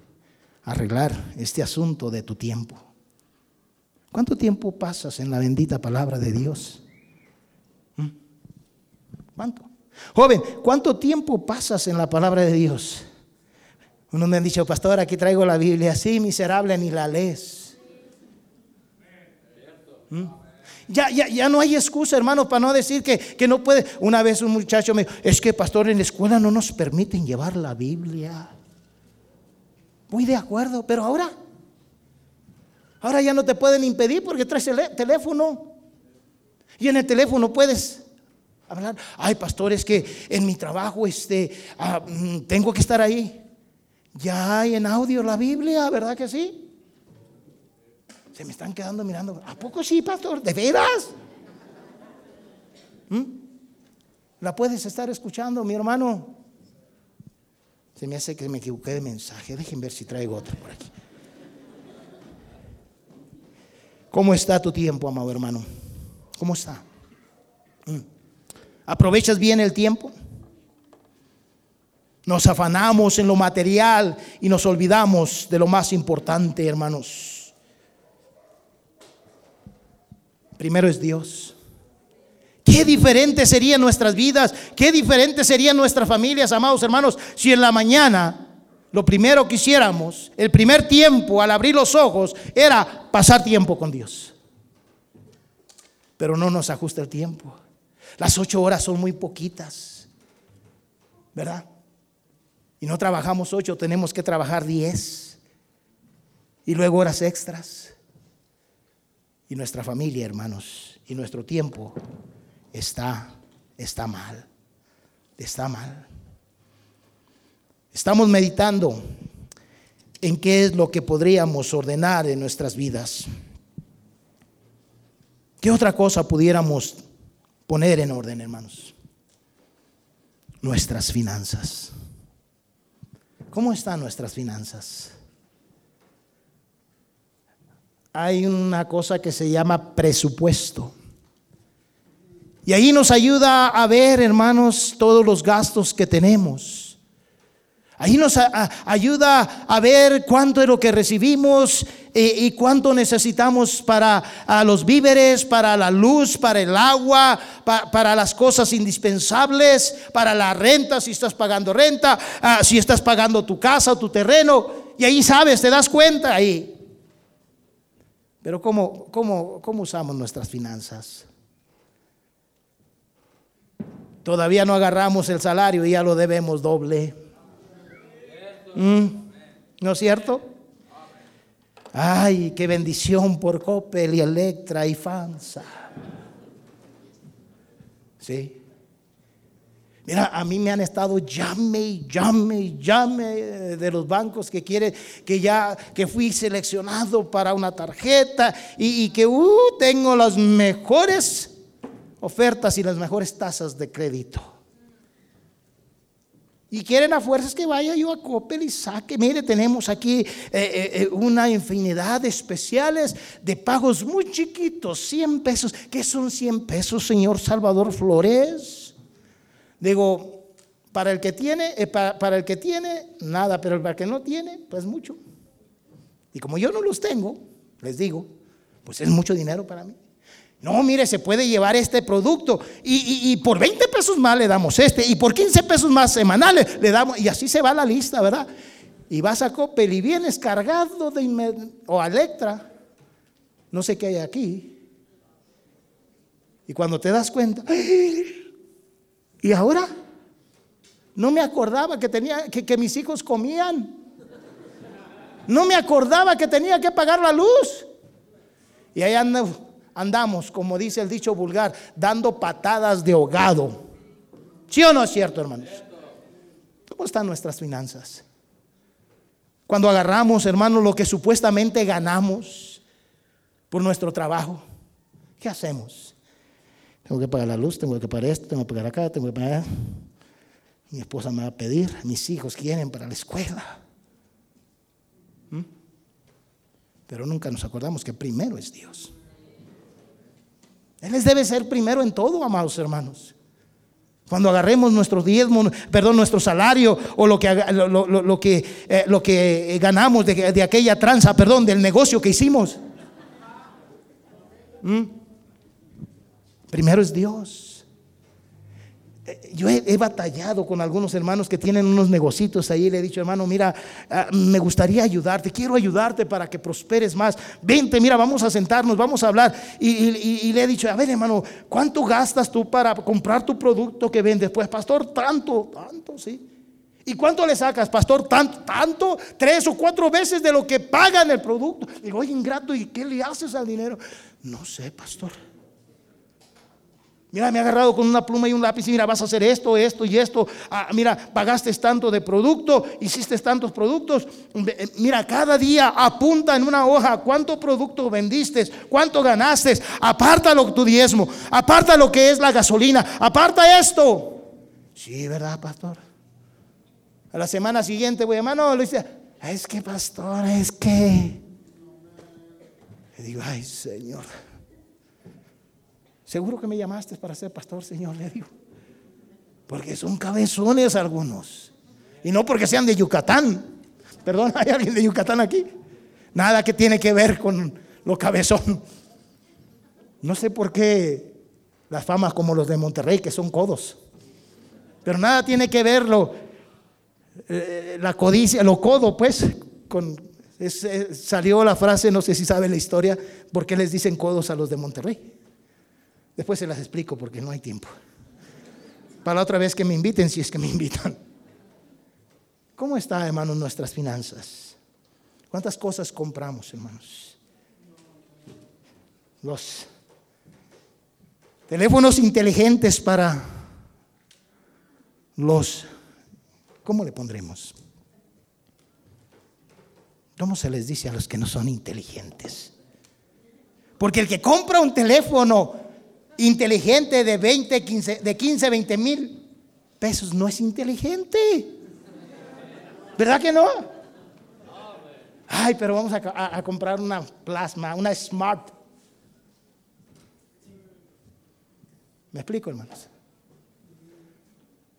arreglar este asunto de tu tiempo. ¿Cuánto tiempo pasas en la bendita palabra de Dios? ¿Mm? ¿Cuánto? Joven, ¿cuánto tiempo pasas en la palabra de Dios? Uno me han dicho, pastor, aquí traigo la Biblia, así miserable, ni la lees. ¿Mm? Ya, ya, ya, no hay excusa, hermano, para no decir que, que, no puede. Una vez un muchacho me dijo, es que pastor, en la escuela no nos permiten llevar la Biblia. Muy de acuerdo, pero ahora Ahora ya no te pueden impedir porque traes el teléfono. Y en el teléfono puedes hablar. Ay, pastor, es que en mi trabajo este, ah, mm, tengo que estar ahí. Ya hay en audio la Biblia, ¿verdad que sí? Se me están quedando mirando. ¿A poco sí, pastor? ¿De veras? ¿Mm? ¿La puedes estar escuchando, mi hermano? Se me hace que me equivoqué de mensaje. Dejen ver si traigo otro por aquí. ¿Cómo está tu tiempo, amado hermano? ¿Cómo está? Mm. ¿Aprovechas bien el tiempo? Nos afanamos en lo material y nos olvidamos de lo más importante, hermanos. Primero es Dios. Qué diferente serían nuestras vidas, qué diferente serían nuestras familias, amados hermanos, si en la mañana lo primero que hiciéramos, el primer tiempo al abrir los ojos, era pasar tiempo con Dios. Pero no nos ajusta el tiempo. Las ocho horas son muy poquitas, ¿verdad? Y no trabajamos ocho, tenemos que trabajar diez. Y luego horas extras. Y nuestra familia, hermanos, y nuestro tiempo está, está mal. Está mal. Estamos meditando en qué es lo que podríamos ordenar en nuestras vidas. ¿Qué otra cosa pudiéramos poner en orden, hermanos? Nuestras finanzas. ¿Cómo están nuestras finanzas? Hay una cosa que se llama presupuesto. Y ahí nos ayuda a ver, hermanos, todos los gastos que tenemos. Ahí nos ayuda a ver cuánto es lo que recibimos eh, y, cuánto necesitamos para los víveres, para la luz, para el agua, para las cosas indispensables, para la renta, si estás pagando renta, ah, si estás pagando tu casa tu terreno. Y ahí sabes, te das cuenta ahí. Pero ¿cómo, cómo, cómo usamos nuestras finanzas? Todavía no agarramos el salario y ya lo debemos doble. ¿Mm? ¿No es cierto? Ay, qué bendición por Coppel y Electra y FANSA. Sí. Mira, a mí me han estado llame y llame y llame de los bancos que quiere que ya que fui seleccionado para una tarjeta y, que uh, tengo las mejores ofertas y las mejores tasas de crédito. Y quieren a fuerzas que vaya yo a Coppel y saque. Mire, tenemos aquí eh, eh, eh, una infinidad de especiales de pagos muy chiquitos, 100 pesos. ¿Qué son 100 pesos, señor Salvador Flores? Digo, para el que tiene, para, para, el que tiene, nada, pero para el que no tiene, pues mucho. Y como yo no los tengo, les digo, pues es mucho dinero para mí. No, mire, se puede llevar este producto y, por 20 pesos más le damos este y por 15 pesos más semanales le damos y así se va la lista, ¿verdad? Y vas a Coppel y vienes cargado de o a Electra, no sé qué hay aquí. Y cuando te das cuenta, ¿y ahora? No me acordaba que tenía que, mis hijos comían. No me acordaba que tenía que pagar la luz. Y ahí ando andamos, como dice el dicho vulgar, dando patadas de ahogado. ¿Sí o no es cierto, hermanos? ¿Cómo están nuestras finanzas? Cuando agarramos, hermanos, lo que supuestamente ganamos por nuestro trabajo, ¿qué hacemos? Tengo que pagar la luz, tengo que pagar esto, tengo que pagar acá, tengo que pagar. Mi esposa me va a pedir, mis hijos quieren para la escuela. ¿Mm? Pero nunca nos acordamos que primero es Dios. Él les debe ser primero en todo, amados hermanos. Cuando agarremos nuestro diezmo, perdón, nuestro salario o lo que, lo, que, eh, lo que ganamos de, de, aquella tranza, perdón, del negocio que hicimos. ¿Mm? Primero es Dios. Yo he, batallado con algunos hermanos que tienen unos negocios ahí. Le he dicho, hermano, mira, ah, me gustaría ayudarte, quiero ayudarte para que prosperes más. Vente, mira, vamos a sentarnos, vamos a hablar. Y, le he dicho, a ver, hermano, ¿cuánto gastas tú para comprar tu producto que vendes? Pues, pastor, tanto, tanto, sí. ¿Y cuánto le sacas, pastor? Tanto, tanto, tres o cuatro veces de lo que pagan el producto. Digo, oye, ingrato, ¿y qué le haces al dinero? No sé, pastor. Mira, me ha agarrado con una pluma y un lápiz y mira, vas a hacer esto, esto y esto. Ah, mira, pagaste tanto de producto, hiciste tantos productos. Eh, mira, cada día apunta en una hoja cuánto producto vendiste, cuánto ganaste. Aparta lo tu diezmo, aparta lo que es la gasolina, aparta esto. Sí, ¿verdad, pastor? A la semana siguiente voy, hermano, le dice, es que, pastor, es que. Le digo, ay, Señor. Seguro que me llamaste para ser pastor, Señor, le digo. Porque son cabezones algunos. Y no porque sean de Yucatán. Perdón, *laughs* ¿hay alguien de Yucatán aquí? Nada que tiene que ver con lo cabezón. No sé por qué las famas como los de Monterrey, que son codos. Pero nada tiene que ver lo, eh, la codicia, lo codo, pues, con, eh, salió la frase, no sé si saben la historia, por qué les dicen codos a los de Monterrey. Después se las explico porque no hay tiempo. Para otra vez que me inviten, si es que me invitan. ¿Cómo está, hermanos, nuestras finanzas? ¿Cuántas cosas compramos, hermanos? Los teléfonos inteligentes para los, ¿cómo le pondremos? ¿Cómo se les dice a los que no son inteligentes? Porque el que compra un teléfono inteligente de 20, 15, de 15, 20 mil pesos no es inteligente. ¿Verdad que no? Ay, pero vamos a, comprar una plasma, una smart. ¿Me explico, hermanos?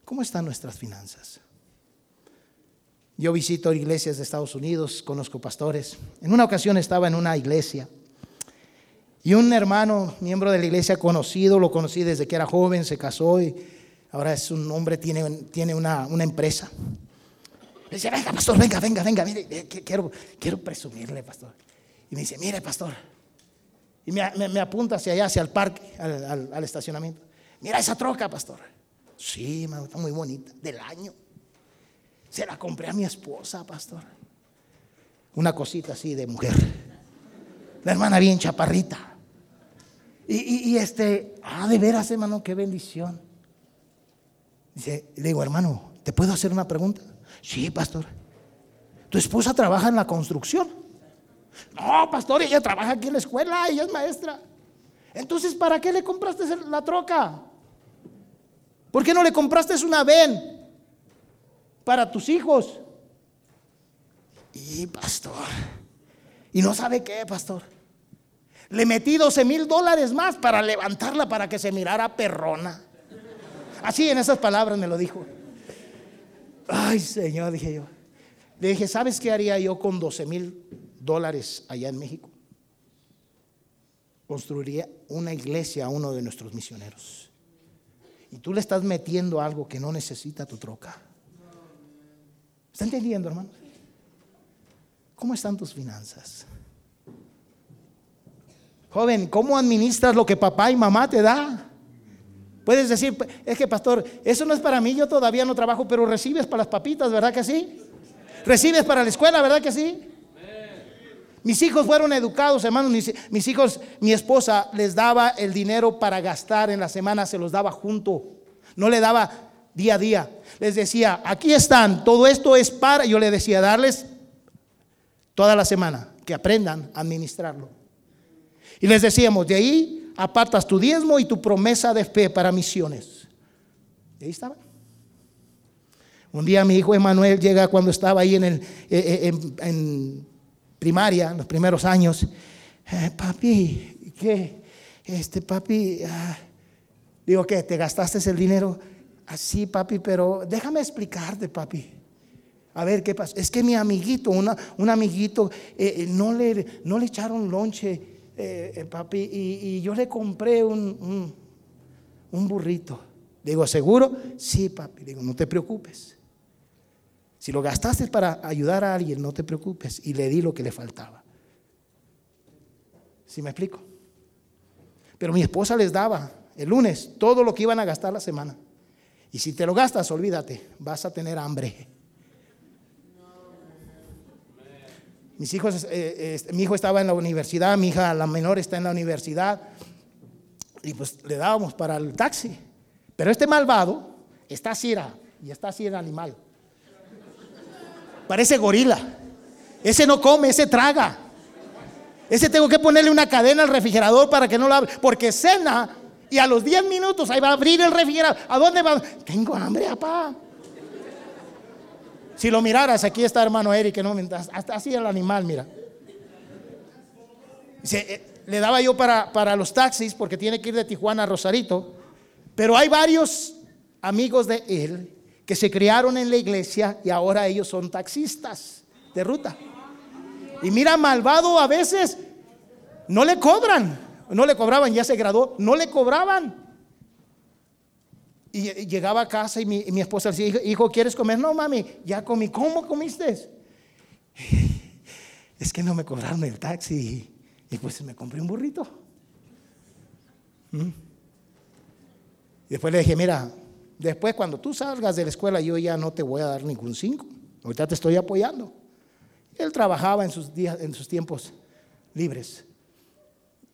¿Cómo están nuestras finanzas? Yo visito iglesias de Estados Unidos, conozco pastores. En una ocasión estaba en una iglesia y un hermano, miembro de la iglesia conocido, lo conocí desde que era joven, se casó y ahora es un hombre, tiene, tiene una, empresa. Le dice, venga, pastor, venga, venga, venga, mire, eh, quiero, quiero presumirle, pastor. Y me dice, mire, pastor. Y me, apunta hacia allá, hacia el parque, al, al estacionamiento. Mira esa troca, pastor. Sí, está muy bonita, del año. Se la compré a mi esposa, pastor. Una cosita así de mujer. La hermana bien chaparrita. Y, este, ah, de veras, hermano, qué bendición. Dice, le digo, hermano, ¿te puedo hacer una pregunta? Sí, pastor. ¿Tu esposa trabaja en la construcción? No, pastor, ella trabaja aquí en la escuela, ella es maestra. Entonces, ¿para qué le compraste la troca? ¿Por qué no le compraste una ven? para tus hijos. Y pastor, y no sabe qué, pastor. Le metí 12 mil dólares más para levantarla para que se mirara perrona. Así en esas palabras me lo dijo. Ay, Señor, dije yo. Le dije, ¿sabes qué haría yo con 12 mil dólares allá en México? Construiría una iglesia a uno de nuestros misioneros. Y tú le estás metiendo algo que no necesita tu troca. ¿Está entendiendo, hermano? ¿Cómo están tus finanzas? Joven, ¿cómo administras lo que papá y mamá te da? Puedes decir, es que pastor, eso no es para mí, yo todavía no trabajo, pero recibes para las papitas, ¿verdad que sí? Recibes para la escuela, ¿verdad que sí? Mis hijos fueron educados, hermanos, mis, mis, hijos, mi esposa les daba el dinero para gastar en la semana, se los daba junto, no le daba día a día les decía, aquí están, todo esto es para, yo le decía, darles toda la semana, que aprendan a administrarlo. Y les decíamos, de ahí apartas tu diezmo y tu promesa de fe para misiones. Y ahí estaba. Un día mi hijo Emanuel llega cuando estaba ahí en, el, eh, eh, en, primaria, en los primeros años. Eh, papi, ¿qué? Este papi, ah, digo, ¿qué? ¿Te gastaste el dinero? Así, papi, pero déjame explicarte, papi. A ver qué pasa. Es que mi amiguito, una, un amiguito, no, le, no le echaron lonche, eh, papi, y, yo le compré un, un, burrito. Digo, ¿seguro? Sí, papi. Digo, no te preocupes. Si lo gastaste para ayudar a alguien, no te preocupes. Y le di lo que le faltaba. ¿Sí me explico? Pero mi esposa les daba el lunes todo lo que iban a gastar la semana. Y si te lo gastas, olvídate, vas a tener hambre. Mis hijos, eh, mi hijo estaba en la universidad, mi hija, la menor, está en la universidad. Y pues le dábamos para el taxi. Pero este malvado está así, y está así el animal. Parece gorila. Ese no come, ese traga. Ese tengo que ponerle una cadena al refrigerador para que no lo abra. Porque cena y a los 10 minutos ahí va a abrir el refrigerador. ¿A dónde va? Tengo hambre, papá. Si lo miraras, aquí está hermano Eric, no, hasta así el animal, mira. Eh, le daba yo para, para los taxis porque tiene que ir de Tijuana a Rosarito. Pero hay varios amigos de él que se criaron en la iglesia y ahora ellos son taxistas de ruta. Y mira, malvado a veces no le cobran no le cobraban, ya se graduó, no le cobraban. Y llegaba a casa y mi, esposa decía, hijo, ¿quieres comer? No, mami, ya comí. ¿Cómo comiste? *laughs* Es que no me cobraron el taxi. Y pues me compré un burrito. ¿Mm? Y después le dije, mira, después cuando tú salgas de la escuela yo ya no te voy a dar ningún cinco. Ahorita te estoy apoyando. Él trabajaba en sus días, en sus tiempos libres.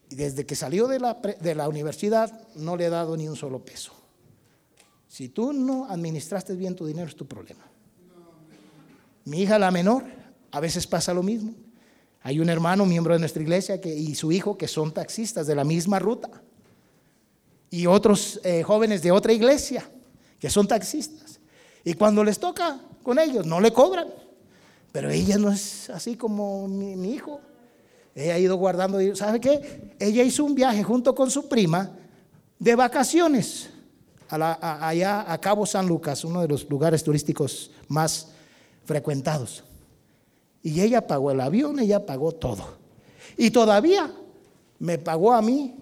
Y desde que salió de la, de la universidad no le he dado ni un solo peso. Si tú no administraste bien tu dinero es tu problema. Mi hija, la menor, a veces pasa lo mismo. Hay un hermano, miembro de nuestra iglesia, y su hijo que son taxistas de la misma ruta. Y otros eh, jóvenes de otra iglesia que son taxistas. Y cuando les toca con ellos, no le cobran. Pero ella no es así como mi hijo. Ella ha ido guardando, ¿sabe qué? Ella hizo un viaje junto con su prima de vacaciones allá a Cabo San Lucas, uno de los lugares turísticos más frecuentados. Y ella pagó el avión, ella pagó todo. Y todavía me pagó a mí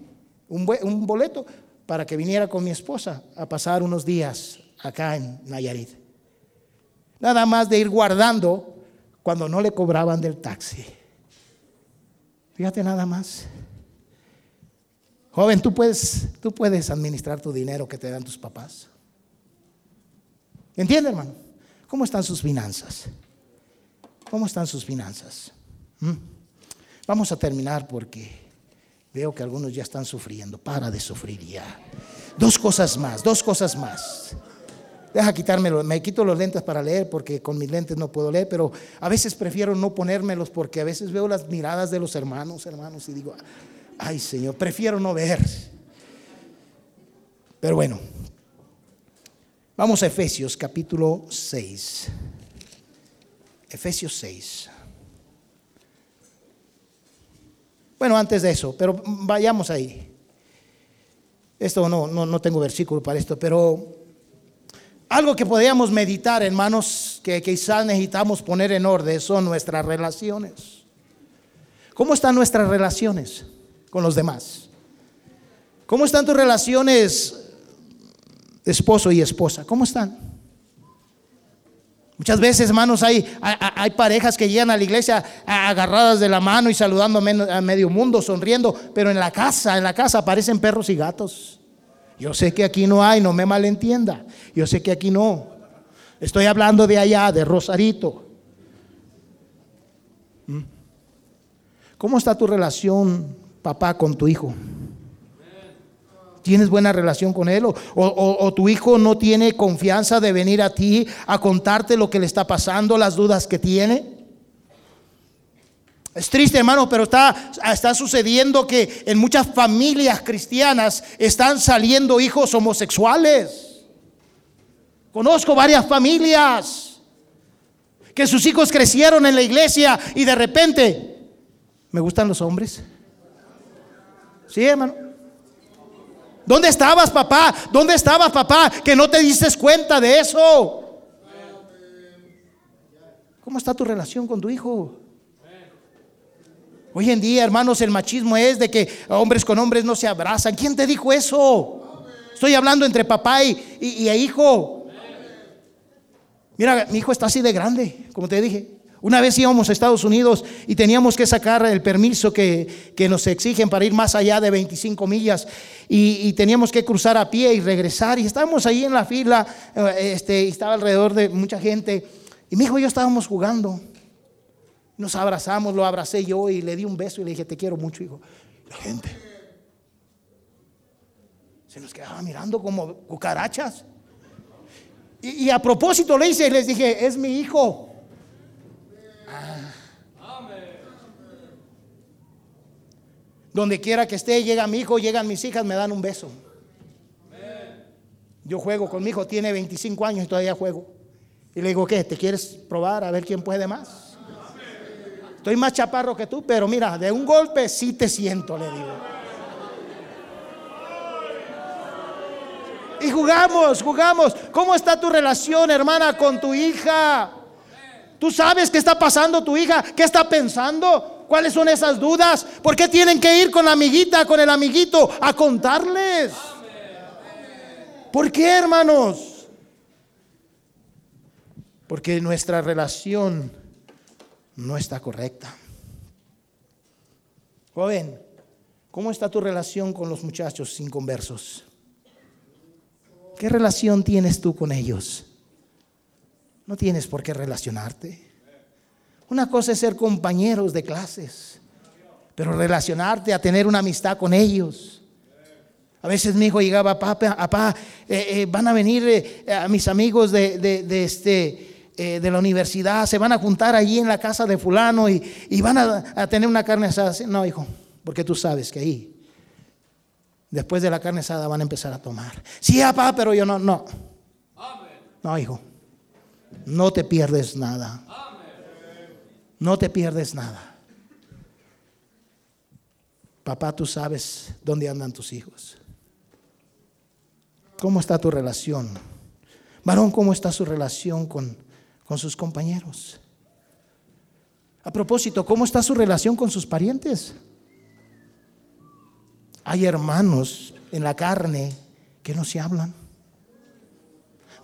un, un boleto para que viniera con mi esposa a pasar unos días acá en Nayarit. Nada más de ir guardando cuando no le cobraban del taxi. Fíjate nada más. Joven, tú puedes, tú puedes administrar tu dinero que te dan tus papás. ¿Entiende, hermano? ¿Cómo están sus finanzas? ¿Cómo están sus finanzas? ¿Mm? Vamos a terminar porque veo que algunos ya están sufriendo. Para de sufrir ya. Dos cosas más, dos cosas más. Deja quitármelo, me quito los lentes para leer porque con mis lentes no puedo leer, pero a veces prefiero no ponérmelos porque a veces veo las miradas de los hermanos, hermanos, y digo, ay Señor, prefiero no ver. Pero bueno, vamos a Efesios capítulo 6. Efesios 6. Bueno, antes de eso, pero vayamos ahí. Esto no, no, no tengo versículo para esto, pero algo que podríamos meditar, hermanos, que quizás necesitamos poner en orden son nuestras relaciones. ¿Cómo están nuestras relaciones con los demás? ¿Cómo están tus relaciones esposo y esposa? ¿Cómo están? Muchas veces, hermanos, hay, hay, parejas que llegan a la iglesia agarradas de la mano y saludando a medio mundo, sonriendo, pero en la casa, en la casa aparecen perros y gatos. Yo sé que aquí no hay, no me malentienda. Yo sé que aquí no. Estoy hablando de allá, de Rosarito. ¿Mm? ¿Cómo está tu relación, papá, con tu hijo? ¿Tienes buena relación con él? O, tu hijo no tiene confianza de venir a ti a contarte lo que le está pasando, las dudas que tiene? Es triste, hermano, pero está, está sucediendo que en muchas familias cristianas están saliendo hijos homosexuales. Conozco varias familias que sus hijos crecieron en la iglesia y de repente, ¿me gustan los hombres? Sí, hermano. ¿Dónde estabas, papá? ¿Dónde estabas, papá? Que no te diste cuenta de eso. ¿Cómo está tu relación con tu hijo? Hoy en día, hermanos, el machismo es de que hombres con hombres no se abrazan. ¿Quién te dijo eso? Estoy hablando entre papá y, y, hijo. Mira, mi hijo está así de grande, como te dije. Una vez íbamos a Estados Unidos y teníamos que sacar el permiso que, nos exigen para ir más allá de 25 millas y, y, teníamos que cruzar a pie y regresar y estábamos ahí en la fila, eh, este, y estaba alrededor de mucha gente y mi hijo y yo estábamos jugando nos abrazamos, lo abracé yo y le di un beso y le dije, te quiero mucho, hijo. La gente se nos quedaba mirando como cucarachas. Y, a propósito le hice y les dije, es mi hijo. Donde quiera que esté, llega mi hijo, llegan mis hijas, me dan un beso. Yo juego con mi hijo, tiene 25 años y todavía juego. Y le digo, ¿qué? ¿Te quieres probar a ver quién puede más? Estoy más chaparro que tú, pero mira, de un golpe sí te siento, le digo. Y jugamos, jugamos. ¿Cómo está tu relación, hermana, con tu hija? ¿Tú sabes qué está pasando tu hija? ¿Qué está pensando? ¿Cuáles son esas dudas? ¿Por qué tienen que ir con la amiguita, con el amiguito a contarles? ¿Por qué, hermanos? Porque nuestra relación no está correcta. Joven, ¿cómo está tu relación con los muchachos sin conversos? ¿Qué relación tienes tú con ellos? No tienes por qué relacionarte. Una cosa es ser compañeros de clases, pero relacionarte, a tener una amistad con ellos. A veces mi hijo llegaba, papá, papá, eh, eh, van a venir eh, a mis amigos de, de este, de la universidad, se van a juntar allí en la casa de fulano y, van a, tener una carne asada. No, hijo, porque tú sabes que ahí, después de la carne asada, van a empezar a tomar. Sí, papá, pero yo no, no. No, hijo, no te pierdes nada. No te pierdes nada. Papá, tú sabes dónde andan tus hijos. ¿Cómo está tu relación? Varón, ¿cómo está su relación con, con sus compañeros? A propósito, ¿cómo está su relación con sus parientes? Hay hermanos en la carne que no se hablan.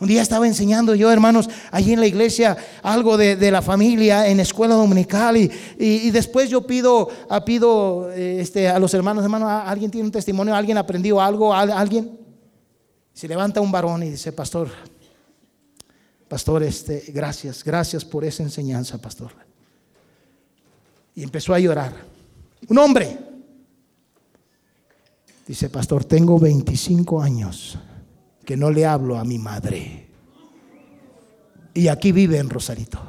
Un día estaba enseñando yo, hermanos, allí en la iglesia algo de, la familia en escuela dominical y, después yo pido, a, pido este, a los hermanos, hermanos, ¿alguien tiene un testimonio? ¿Alguien aprendió algo? ¿Alguien? Se levanta un varón y dice, pastor, pastor, este, gracias, gracias por esa enseñanza, pastor. Y empezó a llorar. Un hombre. Dice, pastor, tengo 25 años que no le hablo a mi madre. Y aquí vive en Rosarito.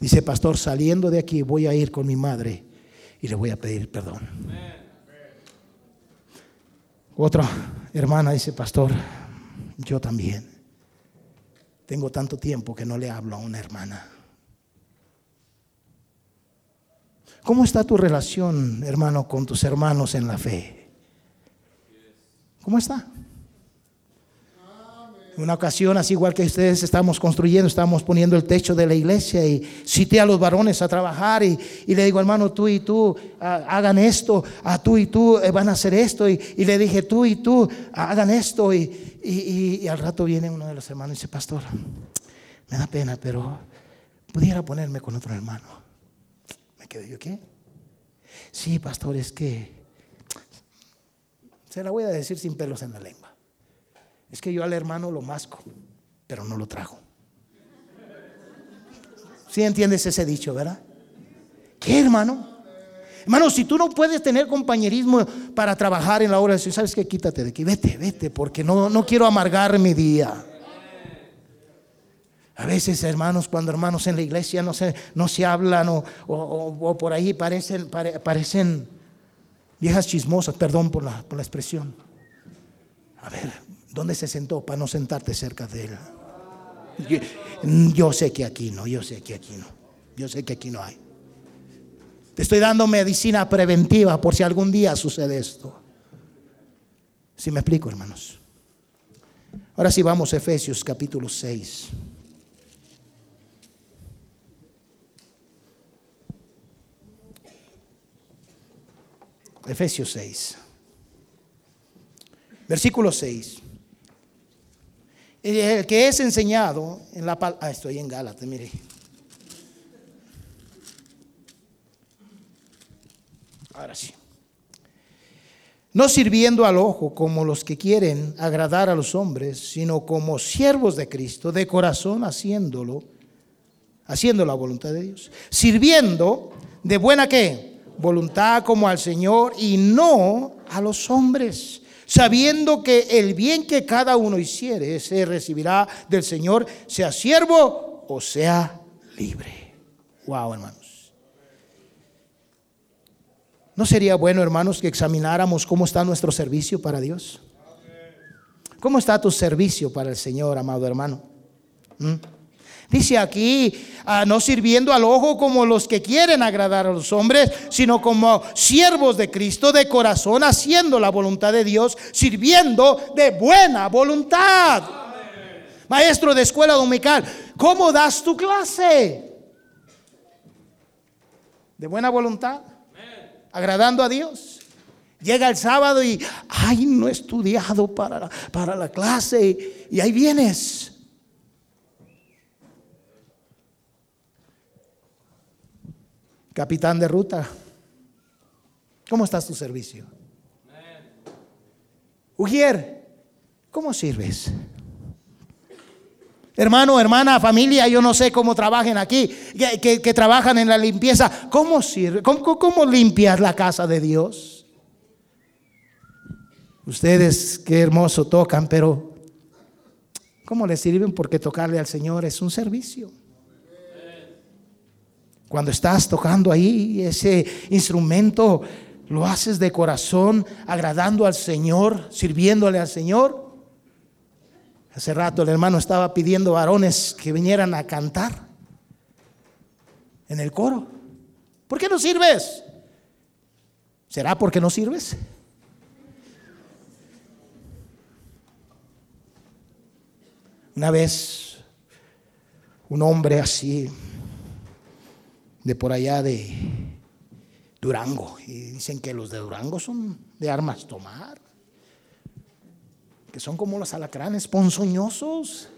Dice, pastor, saliendo de aquí voy a ir con mi madre y le voy a pedir perdón. Otra hermana dice, pastor, yo también. Tengo tanto tiempo que no le hablo a una hermana. ¿Cómo está tu relación, hermano, con tus hermanos en la fe? ¿Cómo está? Una ocasión, así igual que ustedes estamos construyendo, estamos poniendo el techo de la iglesia y cité a los varones a trabajar y, le digo, hermano, tú y tú ah, hagan esto, a tú y tú eh, van a hacer esto y, le dije, tú y tú hagan esto y, al rato viene uno de los hermanos y dice, pastor, me da pena, pero pudiera ponerme con otro hermano. Me quedé yo, ¿qué? Sí, pastor, es que se la voy a decir sin pelos en la lengua. Es que yo al hermano lo masco, pero no lo trajo. ¿Sí entiendes ese dicho, verdad? ¿Qué hermano? Hermano, si tú no puedes tener compañerismo para trabajar en la obra de Dios, ¿sabes qué? Quítate de aquí, vete, vete, porque no, no quiero amargar mi día. A veces, hermanos, cuando hermanos en la iglesia no se, no se hablan o, por ahí parecen, parecen viejas chismosas, perdón por la, por la expresión. A ver, ¿Dónde se sentó para no sentarte cerca de él? Yo, sé que aquí no, yo sé que aquí no. Yo sé que aquí no hay. Te estoy dando medicina preventiva por si algún día sucede esto. Si me explico, hermanos. Ahora sí vamos a Efesios capítulo 6. Efesios 6. Versículo 6. El que es enseñado en la palabra. Ah, estoy en Gálatas, mire. Ahora sí. No sirviendo al ojo como los que quieren agradar a los hombres, sino como siervos de Cristo, de corazón haciéndolo, haciendo la voluntad de Dios. Sirviendo de buena qué? Voluntad como al Señor y no a los hombres sabiendo que el bien que cada uno hiciere se recibirá del Señor, sea siervo o sea libre. Wow, hermanos. ¿No sería bueno, hermanos, que examináramos cómo está nuestro servicio para Dios? ¿Cómo está tu servicio para el Señor, amado hermano? ¿Mm? Dice aquí, ah, no sirviendo al ojo como los que quieren agradar a los hombres, sino como siervos de Cristo de corazón, haciendo la voluntad de Dios, sirviendo de buena voluntad. Maestro de escuela dominical, ¿cómo das tu clase? ¿De buena voluntad? ¿Agradando a Dios? Llega el sábado y, ay, no he estudiado para, para la clase y ahí vienes Capitán de ruta, ¿cómo está tu servicio? Ujier, ¿cómo sirves? Hermano, hermana, familia, yo no sé cómo trabajen aquí, que, trabajan en la limpieza. ¿Cómo sirve? ¿Cómo, cómo limpias la casa de Dios? Ustedes qué hermoso tocan, pero ¿cómo le sirven? Porque tocarle al Señor es un servicio. Cuando estás tocando ahí ese instrumento, lo haces de corazón, agradando al Señor, sirviéndole al Señor. Hace rato el hermano estaba pidiendo varones que vinieran a cantar en el coro. ¿Por qué no sirves? ¿Será porque no sirves? Una vez, un hombre así, de por allá de Durango, y dicen que los de Durango son de armas tomar, que son como los alacranes ponzoñosos.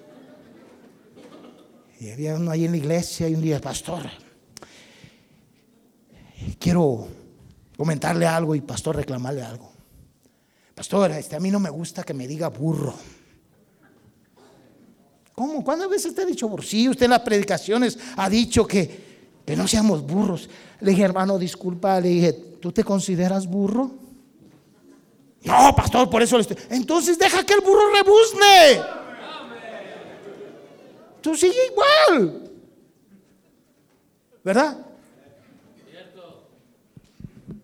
Y había uno ahí en la iglesia y un día, pastor, quiero comentarle algo y pastor reclamarle algo. Pastor, este, a mí no me gusta que me diga burro. ¿Cómo? ¿Cuántas veces te ha dicho burro? Sí, usted en las predicaciones ha dicho que, que no seamos burros. Le dije, hermano, disculpa, le dije, ¿tú te consideras burro? No, pastor, por eso le estoy. Entonces deja que el burro rebuzne. Tú sigue igual. ¿Verdad?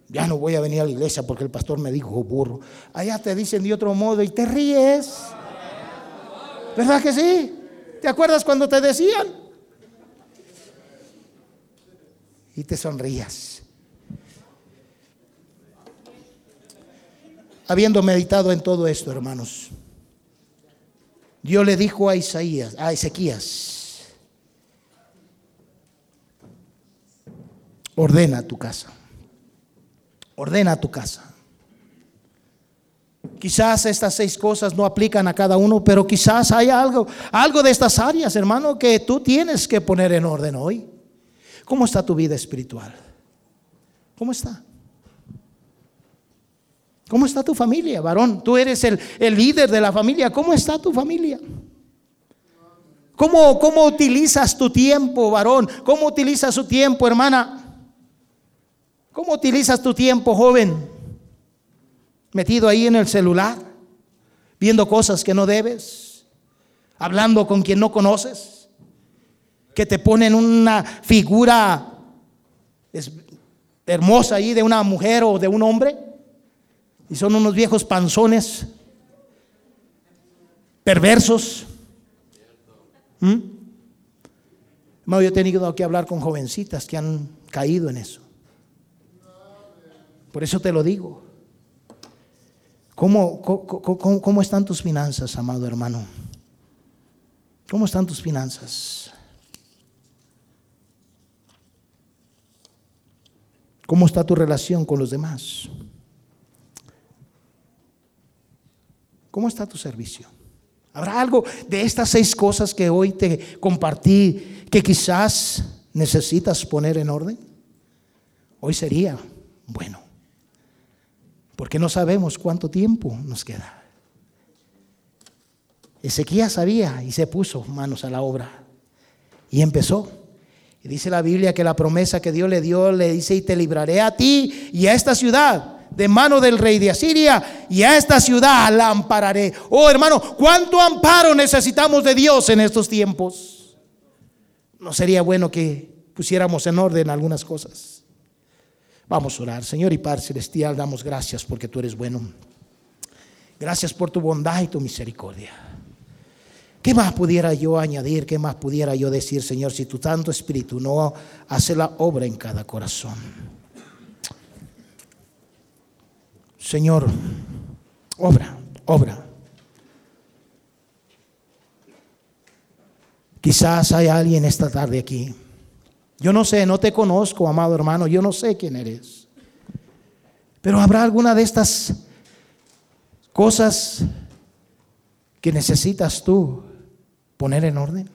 Ya no voy a venir a la iglesia porque el pastor me dijo burro. Allá te dicen de otro modo y te ríes. ¿Verdad que sí? ¿Te acuerdas cuando te decían? Y te sonrías. Habiendo meditado en todo esto, hermanos, Dios le dijo a Isaías, a Ezequías, ordena tu casa. Ordena tu casa. Quizás estas seis cosas no aplican a cada uno, pero quizás hay algo, algo de estas áreas, hermano, que tú tienes que poner en orden hoy. ¿Cómo está tu vida espiritual? ¿Cómo está? ¿Cómo está tu familia, varón? Tú eres el, el líder de la familia. ¿Cómo está tu familia? ¿Cómo, ¿Cómo utilizas tu tiempo, varón? ¿Cómo utilizas su tiempo, hermana? ¿Cómo utilizas tu tiempo, joven? Metido ahí en el celular, viendo cosas que no debes, hablando con quien no conoces, que te ponen una figura hermosa ahí de una mujer o de un hombre, y son unos viejos panzones perversos. ¿Mm? Yo he tenido que hablar con jovencitas que han caído en eso. Por eso te lo digo. ¿Cómo, cómo, están tus finanzas, amado hermano? ¿Cómo están tus finanzas? ¿Cómo está tu relación con los demás? ¿Cómo está tu servicio? ¿Habrá algo de estas seis cosas que hoy te compartí que quizás necesitas poner en orden? Hoy sería bueno porque no sabemos cuánto tiempo nos queda. Ezequías sabía y se puso manos a la obra y empezó. Y dice la Biblia que la promesa que Dios le dio le dice, y te libraré a ti y a esta ciudad de mano del rey de Asiria y a esta ciudad la ampararé. Oh hermano, ¿cuánto amparo necesitamos de Dios en estos tiempos? ¿No sería bueno que pusiéramos en orden algunas cosas? Vamos a orar. Señor y Padre Celestial, damos gracias porque tú eres bueno. Gracias por tu bondad y tu misericordia. ¿Qué más pudiera yo añadir? ¿Qué más pudiera yo decir, Señor, si tu Santo Espíritu no hace la obra en cada corazón? Señor, obra, obra. Quizás hay alguien esta tarde aquí yo no sé, no te conozco, amado hermano, yo no sé quién eres. Pero habrá alguna de estas cosas que necesitas tú poner en orden.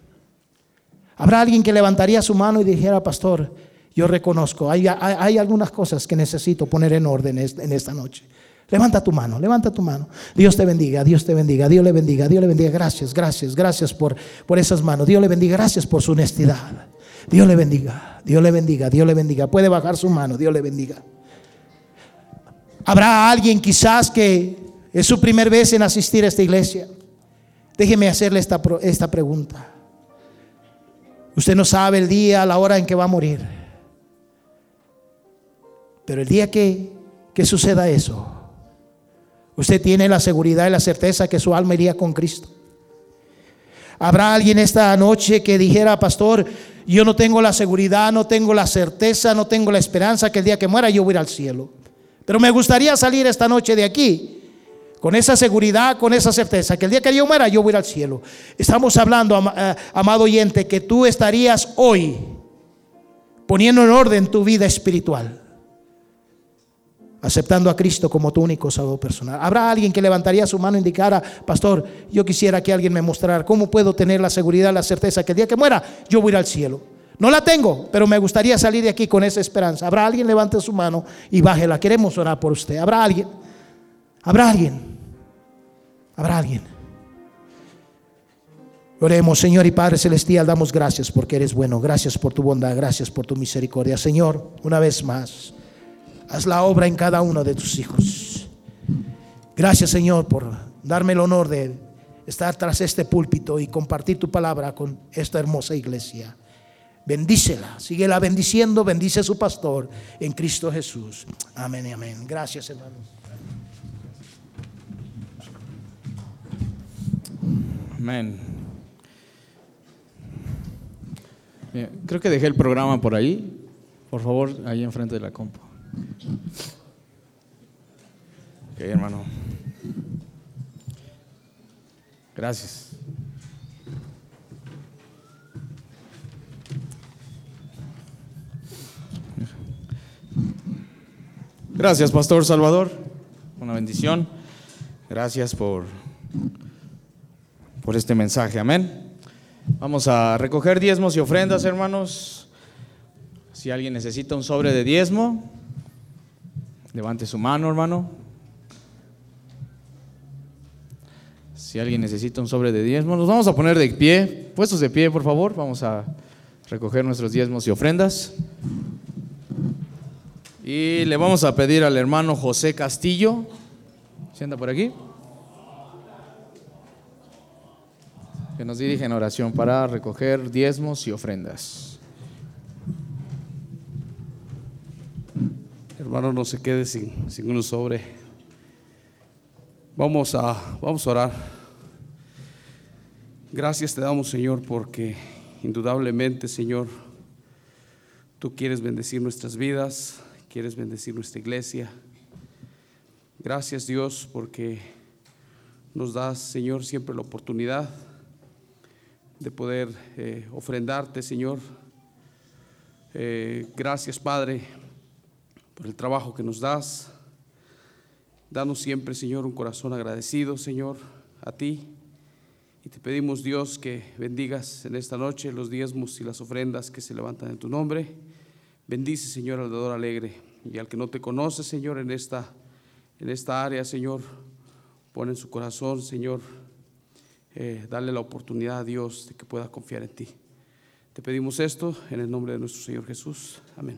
Habrá alguien que levantaría su mano y dijera, pastor, yo reconozco, hay, hay, algunas cosas que necesito poner en orden en esta noche. Levanta tu mano, levanta tu mano. Dios te bendiga, Dios te bendiga, Dios le bendiga, Dios le bendiga. Gracias, gracias, gracias por, por esas manos. Dios le bendiga, gracias por su honestidad. Dios le bendiga, Dios le bendiga, Dios le bendiga. Puede bajar su mano, Dios le bendiga. Habrá alguien quizás que es su primer vez en asistir a esta iglesia. Déjeme hacerle esta, esta pregunta. Usted no sabe el día, la hora en que va a morir. Pero el día que, que suceda eso, usted tiene la seguridad y la certeza que su alma iría con Cristo. Habrá alguien esta noche que dijera, pastor, yo no tengo la seguridad, no tengo la certeza, no tengo la esperanza que el día que muera yo voy a ir al cielo. Pero me gustaría salir esta noche de aquí Con esa seguridad, con esa certeza, que el día que yo muera, yo voy al cielo. Estamos hablando, eh, amado oyente, que tú estarías hoy poniendo en orden tu vida espiritual, aceptando a Cristo como tu único salvador personal. Habrá alguien que levantaría su mano e indicara, pastor, yo quisiera que alguien me mostrara cómo puedo tener la seguridad, la certeza que el día que muera, yo voy al cielo. No la tengo, pero me gustaría salir de aquí con esa esperanza. Habrá alguien, levante su mano y bájela. Queremos orar por usted. Habrá alguien. Habrá alguien. Habrá alguien. Oremos, Señor y Padre Celestial, damos gracias porque eres bueno. Gracias por tu bondad, gracias por tu misericordia. Señor, una vez más, haz la obra en cada uno de tus hijos. Gracias, Señor, por darme el honor de estar tras este púlpito y compartir tu palabra con esta hermosa iglesia. Bendícela, síguela bendiciendo, bendice a su pastor en Cristo Jesús. Amén y amén. Gracias, hermanos. Amén. creo que dejé el programa por ahí. Por favor, ahí enfrente de la compa. Ok, hermano. Gracias. Gracias, Pastor Salvador. Una bendición. Gracias por por este mensaje. Amén. Vamos a recoger diezmos y ofrendas, hermanos. Si alguien necesita un sobre de diezmo, levante su mano, hermano. Si alguien necesita un sobre de diezmo, nos vamos a poner de pie, puestos de pie, por favor. Vamos a recoger nuestros diezmos y ofrendas. Y le vamos a pedir al hermano José Castillo. Sienta por aquí? Que nos dirige en oración para recoger diezmos y ofrendas. Hermano, no se quede sin, sin uno sobre. Vamos a, vamos a orar. Gracias te damos, Señor, porque indudablemente, Señor, tú quieres bendecir nuestras vidas, quieres bendecir nuestra iglesia. Gracias, Dios, porque nos das, Señor, siempre la oportunidad de poder eh, ofrendarte, Señor. Eh, gracias, Padre, por el trabajo que nos das. Danos siempre, Señor, un corazón agradecido, Señor, a ti. Y te pedimos, Dios, que bendigas en esta noche los diezmos y las ofrendas que se levantan en tu nombre. Bendice, Señor, al dador alegre. Y al que no te conoce, Señor, en esta, en esta área, Señor, pone en su corazón, Señor, eh, darle la oportunidad a Dios de que pueda confiar en ti. Te pedimos esto en el nombre de nuestro Señor Jesús. Amén.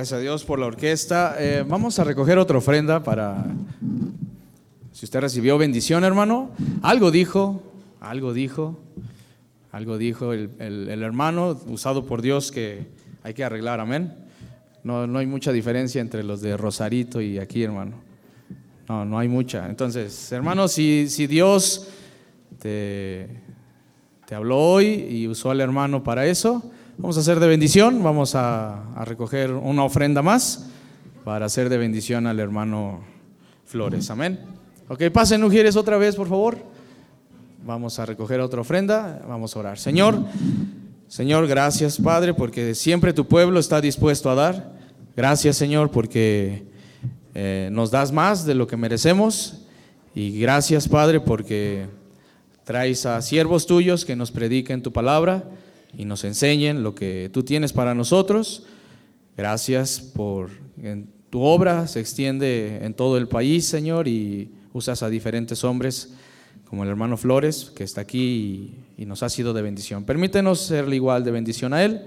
Gracias a Dios por la orquesta. Eh, vamos a recoger otra ofrenda para... Si usted recibió bendición, hermano, algo dijo, algo dijo, algo dijo el, el hermano usado por Dios que hay que arreglar, amén. No, no hay mucha diferencia entre los de Rosarito y aquí, hermano. No, no hay mucha. Entonces, hermano, si, si Dios te, te habló hoy y usó al hermano para eso, vamos a hacer de bendición, vamos a, recoger una ofrenda más para hacer de bendición al hermano Flores. Amén. Ok, pasen mujeres otra vez, por favor. Vamos a recoger otra ofrenda, vamos a orar. Señor, Señor, gracias Padre, porque siempre tu pueblo está dispuesto a dar. Gracias Señor, porque eh, nos das más de lo que merecemos. Y gracias Padre, porque traes a siervos tuyos que nos prediquen tu palabra y nos enseñen lo que tú tienes para nosotros. Gracias por tu obra se extiende en todo el país, Señor, y usas a diferentes hombres como el hermano Flores, que está aquí y, nos ha sido de bendición. Permítenos serle igual de bendición a él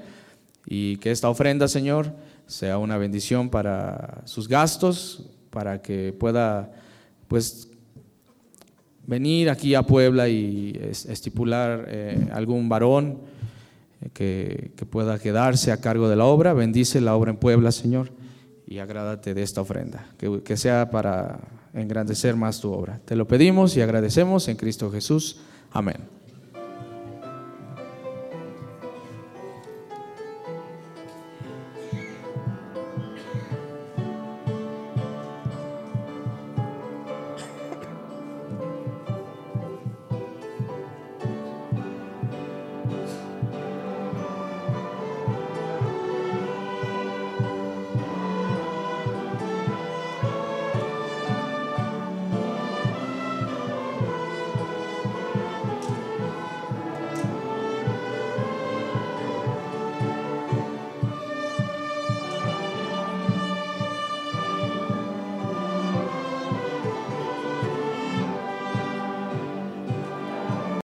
y que esta ofrenda, Señor, sea una bendición para sus gastos, para que pueda, pues, venir aquí a Puebla y estipular eh, algún varón que, que pueda quedarse a cargo de la obra. Bendice la obra en Puebla, Señor, y agrádate de esta ofrenda, que, que sea para engrandecer más tu obra. Te lo pedimos y agradecemos en Cristo Jesús. Amén.